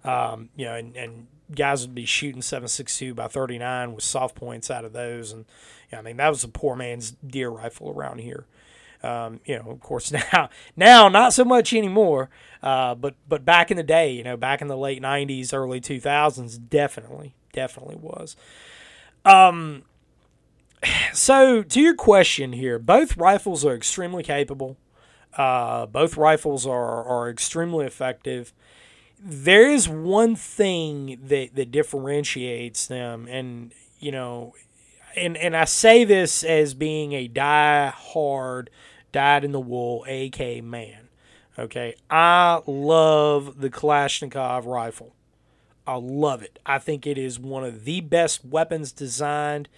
Um, you know, and, and guys would be shooting 762 by 39 with soft points out of those. And, you know, I mean, that was a poor man's deer rifle around here. Um, you know, of course (laughs) now, now not so much anymore. Uh, but but back in the day, you know, back in the late '90s, early 2000s, definitely, definitely was. Um. So to your question here, both rifles are extremely capable. Uh, both rifles are are extremely effective. There is one thing that that differentiates them, and you know, and and I say this as being a die hard dyed in the wool AK man. Okay, I love the Kalashnikov rifle. I love it. I think it is one of the best weapons designed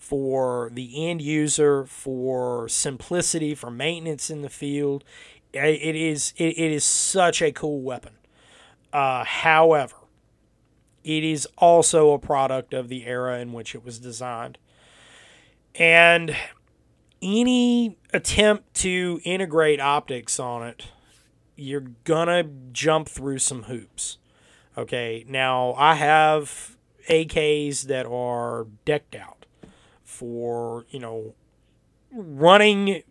for the end user, for simplicity, for maintenance in the field. It is it, it is such a cool weapon. Uh, however, it is also a product of the era in which it was designed. And any attempt to integrate optics on it, you're gonna jump through some hoops. Okay, now I have AKs that are decked out for you know running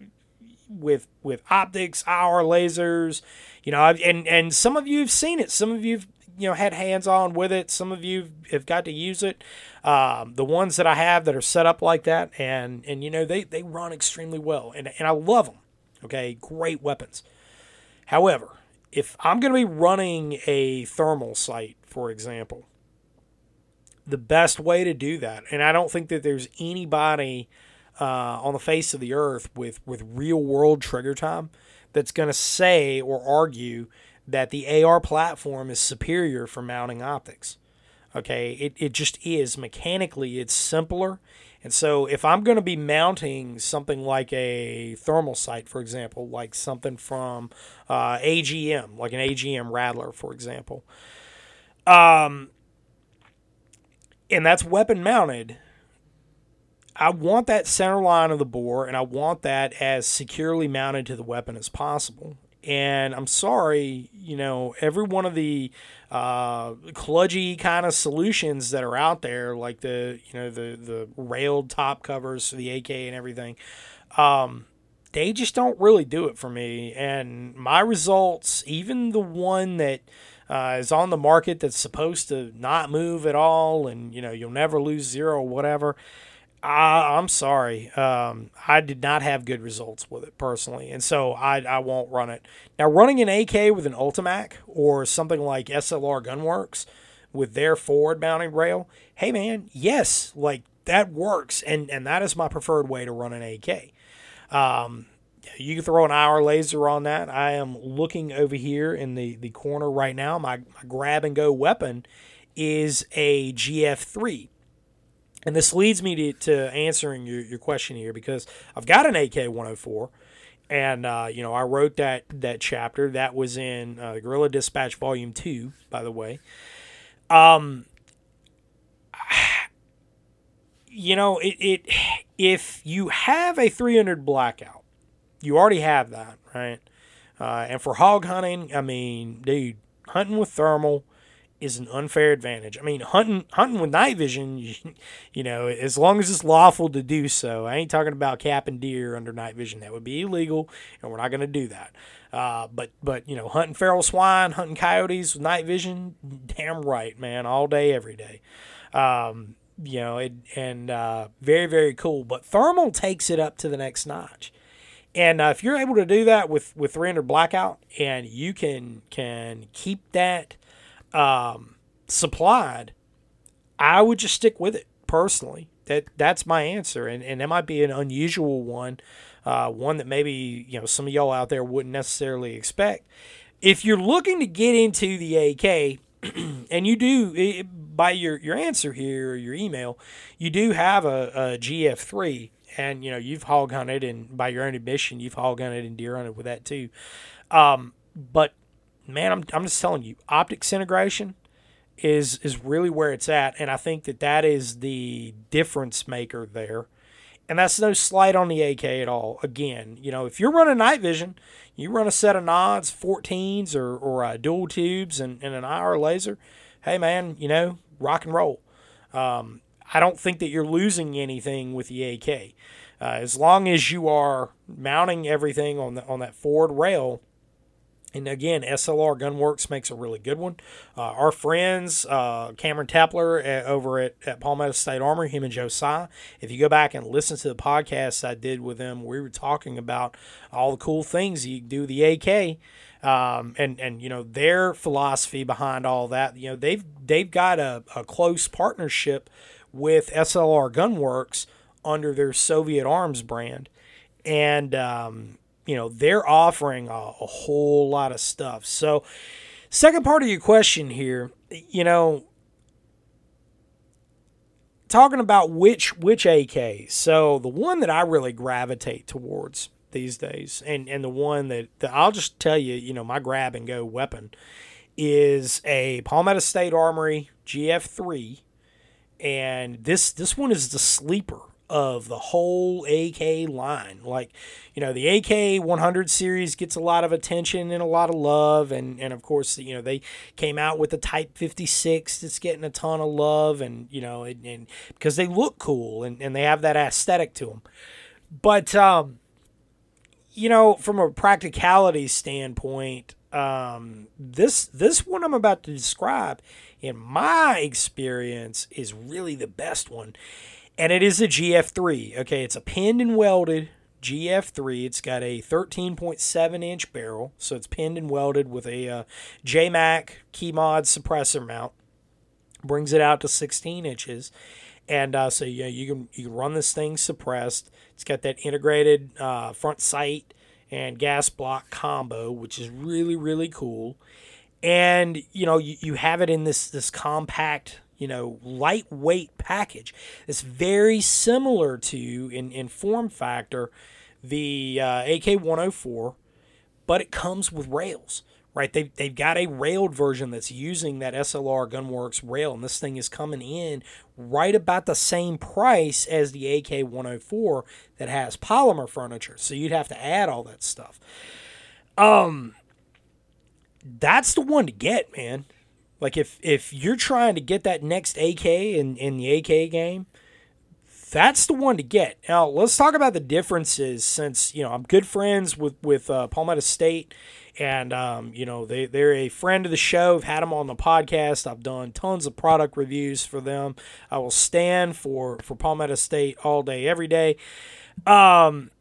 with with optics, IR lasers, you know, and and some of you have seen it. Some of you've you know had hands on with it. Some of you have got to use it. Um, the ones that I have that are set up like that, and and you know they they run extremely well, and and I love them. Okay, great weapons. However, if I'm going to be running a thermal sight, for example, the best way to do that, and I don't think that there's anybody uh, on the face of the earth with with real world trigger time that's going to say or argue that the AR platform is superior for mounting optics. Okay, it, it just is. Mechanically, it's simpler. And so, if I'm going to be mounting something like a thermal sight, for example, like something from uh, AGM, like an AGM Rattler, for example, um, and that's weapon mounted, I want that center line of the bore and I want that as securely mounted to the weapon as possible And I'm sorry, you know, every one of the uh, kludgy kind of solutions that are out there, like the you know the the railed top covers for the AK and everything, um, they just don't really do it for me. And my results, even the one that uh, is on the market that's supposed to not move at all, and you know you'll never lose zero or whatever. I, I'm sorry. Um, I did not have good results with it personally, and so I, I won't run it. Now, running an AK with an UltiMAK or something like SLR Gunworks with their forward mounting rail, hey man, yes, like that works, and and that is my preferred way to run an AK. Um, you can throw an IR laser on that. I am looking over here in the, the corner right now. My, my grab and go weapon is a GF3. And this leads me to, to answering your, your question here because I've got an AK 104. And, uh, you know, I wrote that, that chapter. That was in uh, Guerilla Dispatch Volume 2, by the way. Um, (sighs) you know, it, it (sighs) if you have a 300 blackout, you already have that, right? Uh, and for hog hunting, I mean, dude, hunting with thermal is an unfair advantage. I mean, hunting hunting with night vision, you, (laughs) you know, as long as it's lawful to do so. I ain't talking about capping deer under night vision. That would be illegal, and we're not going to do that. Uh, but but you know, hunting feral swine, hunting coyotes with night vision, (laughs) damn right, man, all day, every day. Um, you know, it, and uh, very very cool. But thermal takes it up to the next notch. And uh, if you're able to do that with with 300 blackout, and you can can keep that um, supplied, I would just stick with it personally. That that's my answer, and and that might be an unusual one, uh, one that maybe you know some of y'all out there wouldn't necessarily expect. If you're looking to get into the AK, (clears throat) and you do eh, by your your answer here, or your email, you do have a, a GF3 and you know you've hog hunted and by your own admission you've hog hunted and deer hunted with that too. Um, but man I'm, I'm just telling you optics integration is is really where it's at and i think that that is the difference maker there. And that's no slight on the ak at all. Again you know if you're running night vision you run a set of nods 14s or, or uh, dual tubes and, and an ir laser hey man you know rock and roll. Um, I don't think that you're losing anything with the AK. Uh, as long as you are mounting everything on the on that forward rail, and again, SLR Gunworks makes a really good one. Uh, our friends, uh, Cameron Tapler at, over at, at Palmetto State Armory, him and Josiah, if you go back and listen to the podcast I did with them, we were talking about all the cool things you do the AK. Um, and, and, you know, their philosophy behind all that, you know, they've, they've got a, a close partnership with SLR Gunworks under their Soviet Arms brand. And, um, you know, they're offering a, a whole lot of stuff. So, second part of your question here, you know, talking about which which AK. So the one that I really gravitate towards these days, and and the one that, that I'll just tell you, you know, my grab and go weapon is a Palmetto State Armory GF3 and this this one is the sleeper of the whole AK line. Like, you know, the AK 100 series gets a lot of attention and a lot of love, and and of course, you know, they came out with the Type 56 that's getting a ton of love, and you know, and, and because they look cool and and they have that aesthetic to them, but um, you know, from a practicality standpoint, um, this this one I'm about to describe, in my experience, is really the best one, and it is a GF3. Okay, it's a pinned and welded GF3. It's got a 13.7 inch barrel, so it's pinned and welded with a uh, JMac KeyMod suppressor mount. Brings it out to 16 inches, and uh, so yeah, you can you can run this thing suppressed. It's got that integrated uh, front sight and gas block combo, which is really really cool. And you know you, you have it in this this compact you know lightweight package. It's very similar to in in form factor the uh, AK 104, but it comes with rails. Right, they've, they've got a railed version that's using that SLR Gunworks rail, and this thing is coming in right about the same price as the AK 104 that has polymer furniture. So you'd have to add all that stuff. That's the one to get, man. Like if if you're trying to get that next AK in in the AK game, that's the one to get. Now let's talk about the differences. Since you know I'm good friends with with uh, Palmetto State, and um, you know they they're a friend of the show. I've had them on the podcast. I've done tons of product reviews for them. I will stand for for Palmetto State all day, every day. Um,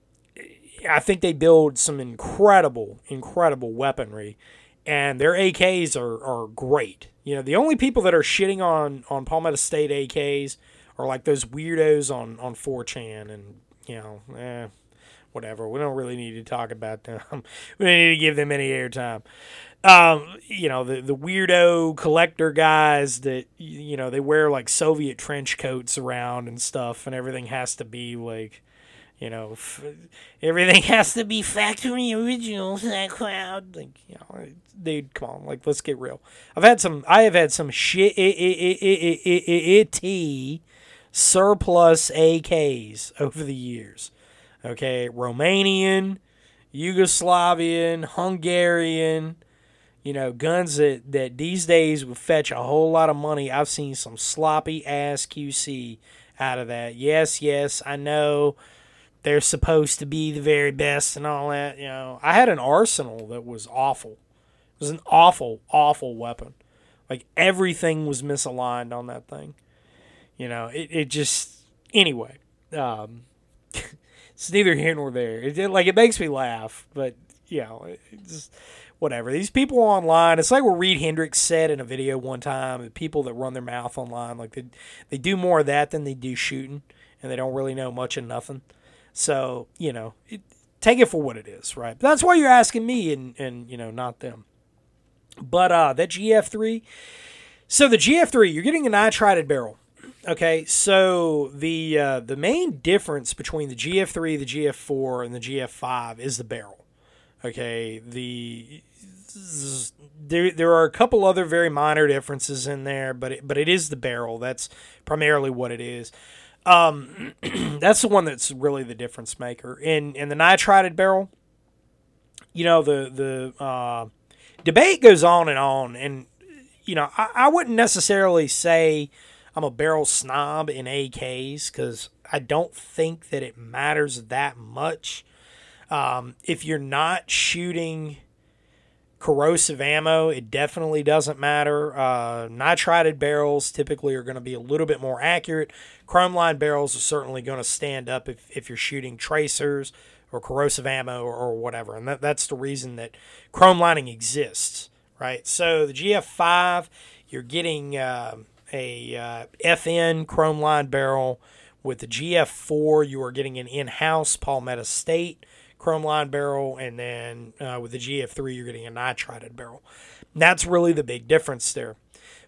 I think they build some incredible, incredible weaponry, and their AKs are, are great. You know, the only people that are shitting on on Palmetto State AKs are like those weirdos on on 4chan, and you know, eh, whatever. We don't really need to talk about them. (laughs) we don't need to give them any airtime. Um, you know, the the weirdo collector guys that you know they wear like Soviet trench coats around and stuff, and everything has to be like you know, f- everything has to be factory original. Crowd, like, you know, dude, come on, like, let's get real. I've had some, I have had some shit eh, eh, eh, itty surplus AKs over the years. Okay, Romanian, Yugoslavian, Hungarian. You know, guns that, that these days would fetch a whole lot of money. I've seen some sloppy ass QC out of that. Yes, yes, I know they're supposed to be the very best and all that. You know, I had an arsenal that was awful. It was an awful, awful weapon. Like everything was misaligned on that thing. You know, it, it just anyway. Um, (laughs) it's neither here nor there. It, it- like it makes me laugh, but you know, it, just whatever. These people online, it's like what Reid Henrichs said in a video one time. The people that run their mouth online, like they they do more of that than they do shooting, and they don't really know much of nothing. So you know, it, take it for what it is, right? But that's why you're asking me, and and you know, not them. But uh, that GF3. So the GF3, you're getting a nitrided barrel. Okay, so the uh, the main difference between the GF3, the GF4, and the GF5 is the barrel. Okay, the there there are a couple other very minor differences in there, but it, but it is the barrel. That's primarily what it is. Um, (clears throat) that's the one that's really the difference maker. In in the nitrided barrel, you know the the uh, debate goes on and on, and you know I, I wouldn't necessarily say I'm a barrel snob in AKs because I don't think that it matters that much. Um, if you're not shooting corrosive ammo, it definitely doesn't matter. Uh, nitrided barrels typically are going to be a little bit more accurate. Chrome line barrels are certainly going to stand up if, if you're shooting tracers or corrosive ammo or, or whatever. And that, that's the reason that chrome lining exists, right? So the GF5, you're getting uh, a uh, FN chrome line barrel. With the GF4, you are getting an in house Palmetto State chrome line barrel, and then uh, with the GF3, you're getting a nitrided barrel. That's really the big difference there.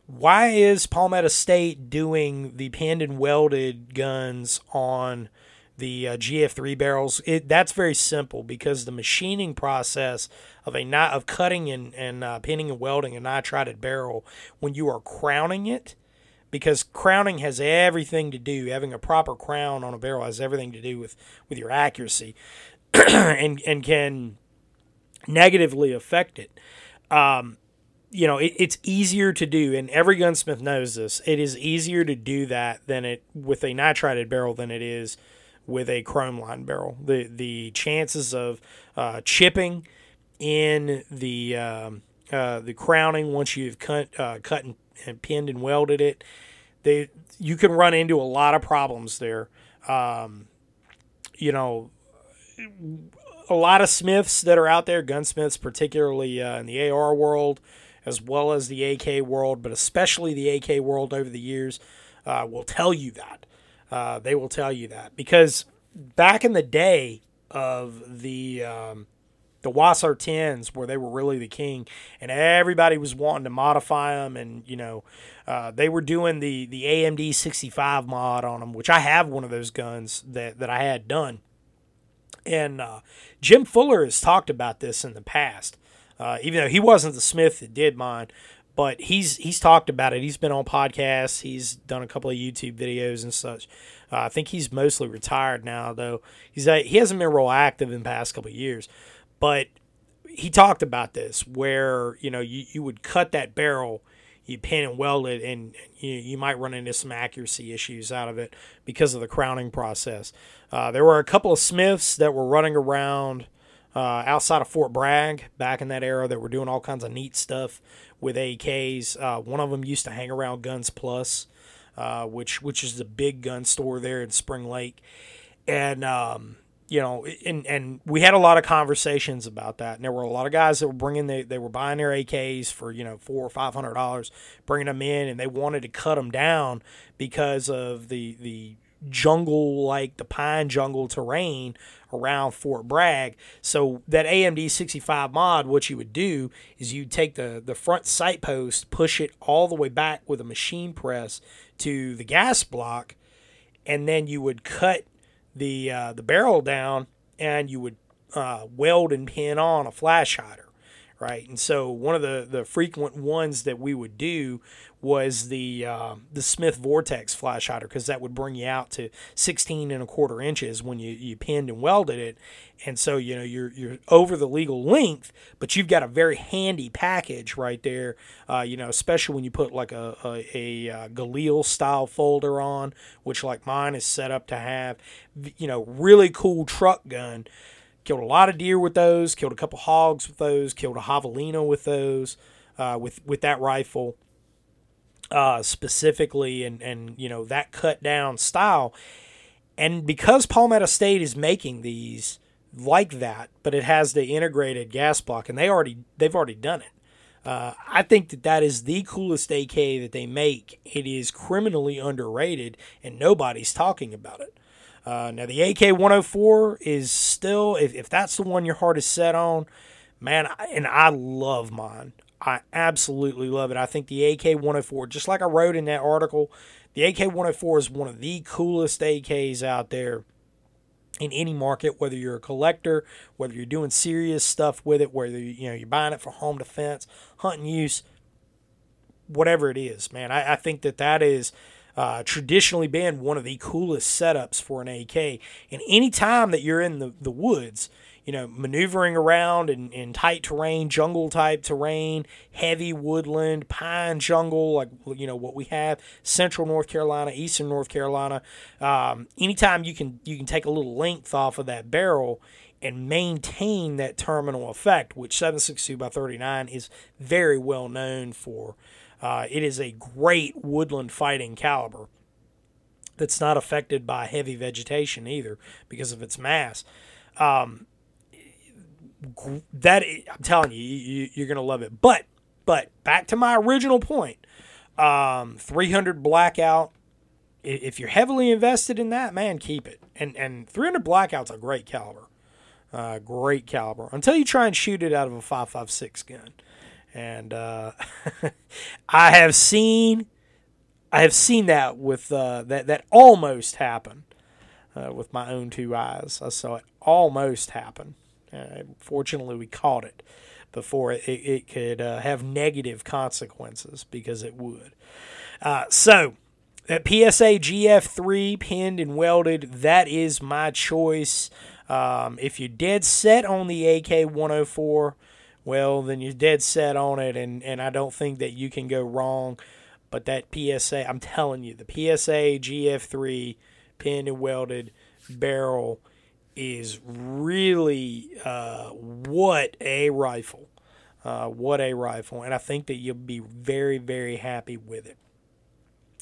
Why is Palmetto State doing the pinned and welded guns on the uh, GF3 barrels? It, that's very simple because the machining process of a ni- of cutting and, and uh, pinning and welding a nitrided barrel when you are crowning it because crowning has everything to do having a proper crown on a barrel has everything to do with with your accuracy (clears throat) and and can negatively affect it. Um, you know, it, it's easier to do, and every gunsmith knows this. It is easier to do that than it with a nitrided barrel than it is with a chrome line barrel. The the chances of uh, chipping in the um, uh, the crowning once you've cut uh, cut and, and pinned and welded it, they you can run into a lot of problems there. Um, you know, a lot of smiths that are out there, gunsmiths, particularly uh, in the AR world, as well as the AK world, but especially the AK world over the years, uh, will tell you that. Uh, they will tell you that because back in the day of the um, the WASR-10s, where they were really the king, and everybody was wanting to modify them, and you know, uh, they were doing the the AMD 65 mod on them, which I have one of those guns that that I had done. And uh, Jim Fuller has talked about this in the past, uh, even though he wasn't the Smith that did mine. But he's he's talked about it. He's been on podcasts. He's done a couple of YouTube videos and such. Uh, I think he's mostly retired now, though. He's uh, he hasn't been real active in the past couple of years. But he talked about this where you know you, you would cut that barrel you pin and weld it and you, you might run into some accuracy issues out of it because of the crowning process. Uh, there were a couple of smiths that were running around uh, outside of fort bragg back in that era. That were doing all kinds of neat stuff with ak's uh, one of them used to hang around guns plus uh, which which is the big gun store there in spring lake. And um, you know, and and we had a lot of conversations about that. And there were a lot of guys that were bringing they they were buying their AKs for you know four or five hundred dollars, bringing them in, and they wanted to cut them down because of the the jungle like the pine jungle terrain around Fort Bragg. So that AMD 65 mod, what you would do is you take the the front sight post, push it all the way back with a machine press to the gas block, and then you would cut the uh, the barrel down and you would uh, weld and pin on a flash hider, right? And so one of the, the frequent ones that we would do was the uh, the Smith Vortex flash hider because that would bring you out to 16 and a quarter inches when you, you pinned and welded it, and so you know you're you're over the legal length, but you've got a very handy package right there. Uh, you know, especially when you put like a a, a, uh Galil style folder on, which like mine is set up to have. You know, really cool truck gun. Killed a lot of deer with those. Killed a couple hogs with those. Killed a javelina with those. Uh, with with that rifle uh, specifically, and and you know that cut down style. And because Palmetto State is making these like that, but it has the integrated gas block, and they already they've already done it. Uh, I think that that is the coolest AK that they make. It is criminally underrated, and nobody's talking about it. Uh, now the AK 104 is still, if, if that's the one your heart is set on, man, and I love mine. I absolutely love it. I think the AK 104, just like I wrote in that article, the AK 104 is one of the coolest AKs out there in any market, whether you're a collector, whether you're doing serious stuff with it, whether you know you're buying it for home defense, hunting use, whatever it is, man. I, I think that that is uh, traditionally been one of the coolest setups for an AK. And any time that you're in the, the woods, you know, maneuvering around in, in tight terrain, jungle type terrain, heavy woodland, pine jungle, like, you know, what we have, central North Carolina, eastern North Carolina. Um, anytime you can, you can take a little length off of that barrel and maintain that terminal effect, which 762 by 39 is very well known for. Uh, it is a great woodland fighting caliber that's not affected by heavy vegetation either because of its mass. Um, that I'm telling you, you you're gonna love it. But but back to my original point, um, 300 blackout. If you're heavily invested in that, man, keep it. And and 300 blackout's a great caliber, uh, great caliber. Until you try and shoot it out of a 5.56 gun, and uh, (laughs) I have seen I have seen that with uh, that that almost happen uh, with my own two eyes. I saw it almost happen. Uh, fortunately, we caught it before it, it, could uh, have negative consequences because it would. Uh, so that PSA GF3 pinned and welded, that is my choice. Um, if you're dead set on the AK 104, well, then you're dead set on it, and, and I don't think that you can go wrong. But that PSA, I'm telling you, the PSA GF3 pinned and welded barrel is really uh, what a rifle. Uh, what a rifle. And I think that you'll be very, very happy with it.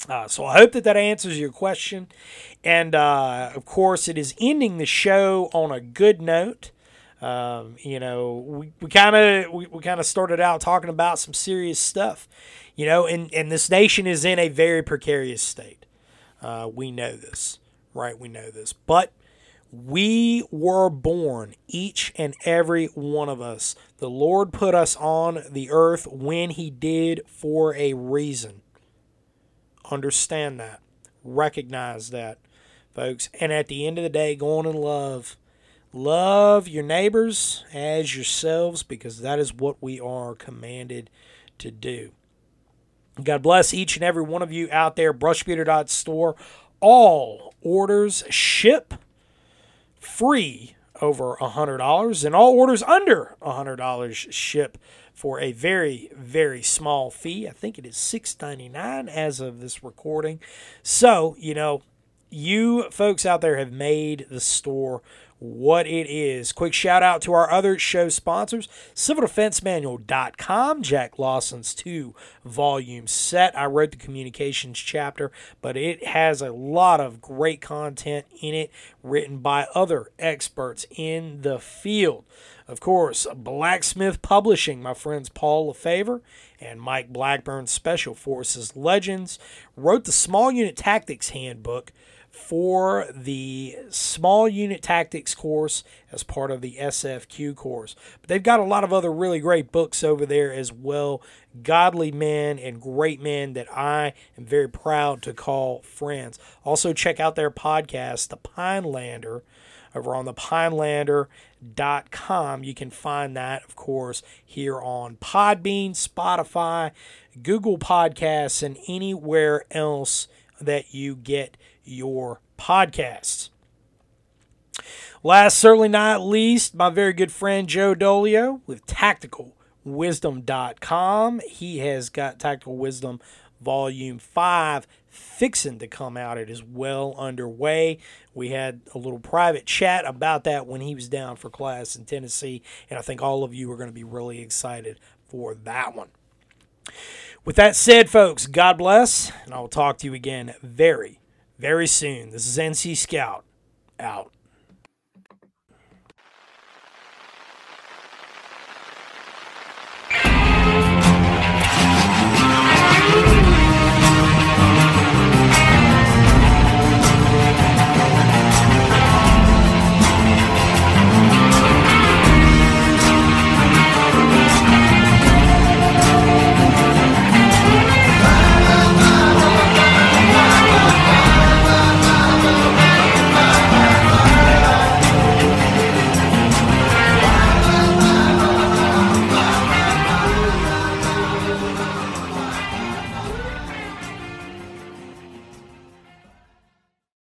Uh, so I hope that that answers your question. And uh, of course, it is ending the show on a good note. Um, you know, we, we kind of we, we kind of started out talking about some serious stuff. You know, and, and this nation is in a very precarious state. Uh, we know this, right? We know this. But we were born, each and every one of us. The Lord put us on the earth when He did for a reason. Understand that. Recognize that, folks. And at the end of the day, go on and love. Love your neighbors as yourselves because that is what we are commanded to do. God bless each and every one of you out there. Brushbeater.store. All orders ship free over $100, and all orders under $100 ship for a very, very small fee. I think it is $6.99 as of this recording. So, you know, you folks out there have made the store what it is. Quick shout out to our other show sponsors, civildefensemanual.com, Jack Lawson's two volume set. I wrote the communications chapter, but it has a lot of great content in it written by other experts in the field. Of course, Blacksmith Publishing, my friends Paul LaFavor and Mike Blackburn, Special Forces Legends, wrote the Small Unit Tactics Handbook for the small unit tactics course as part of the SFQ course. But they've got a lot of other really great books over there as well. Godly men and great men that I am very proud to call friends. Also, check out their podcast, The Pinelander, over on the Pinelander.com. You can find that, of course, here on Podbean, Spotify, Google Podcasts, and anywhere else that you get your podcasts. Last, certainly not least, my very good friend Joe Dolio with tacticalwisdom.com. He has got Tactical Wisdom Volume 5 fixing to come out. It is well underway. We had a little private chat about that when he was down for class in Tennessee, and I think all of you are going to be really excited for that one. With that said, folks, God bless, and I will talk to you again very, very soon. This is NC Scout out.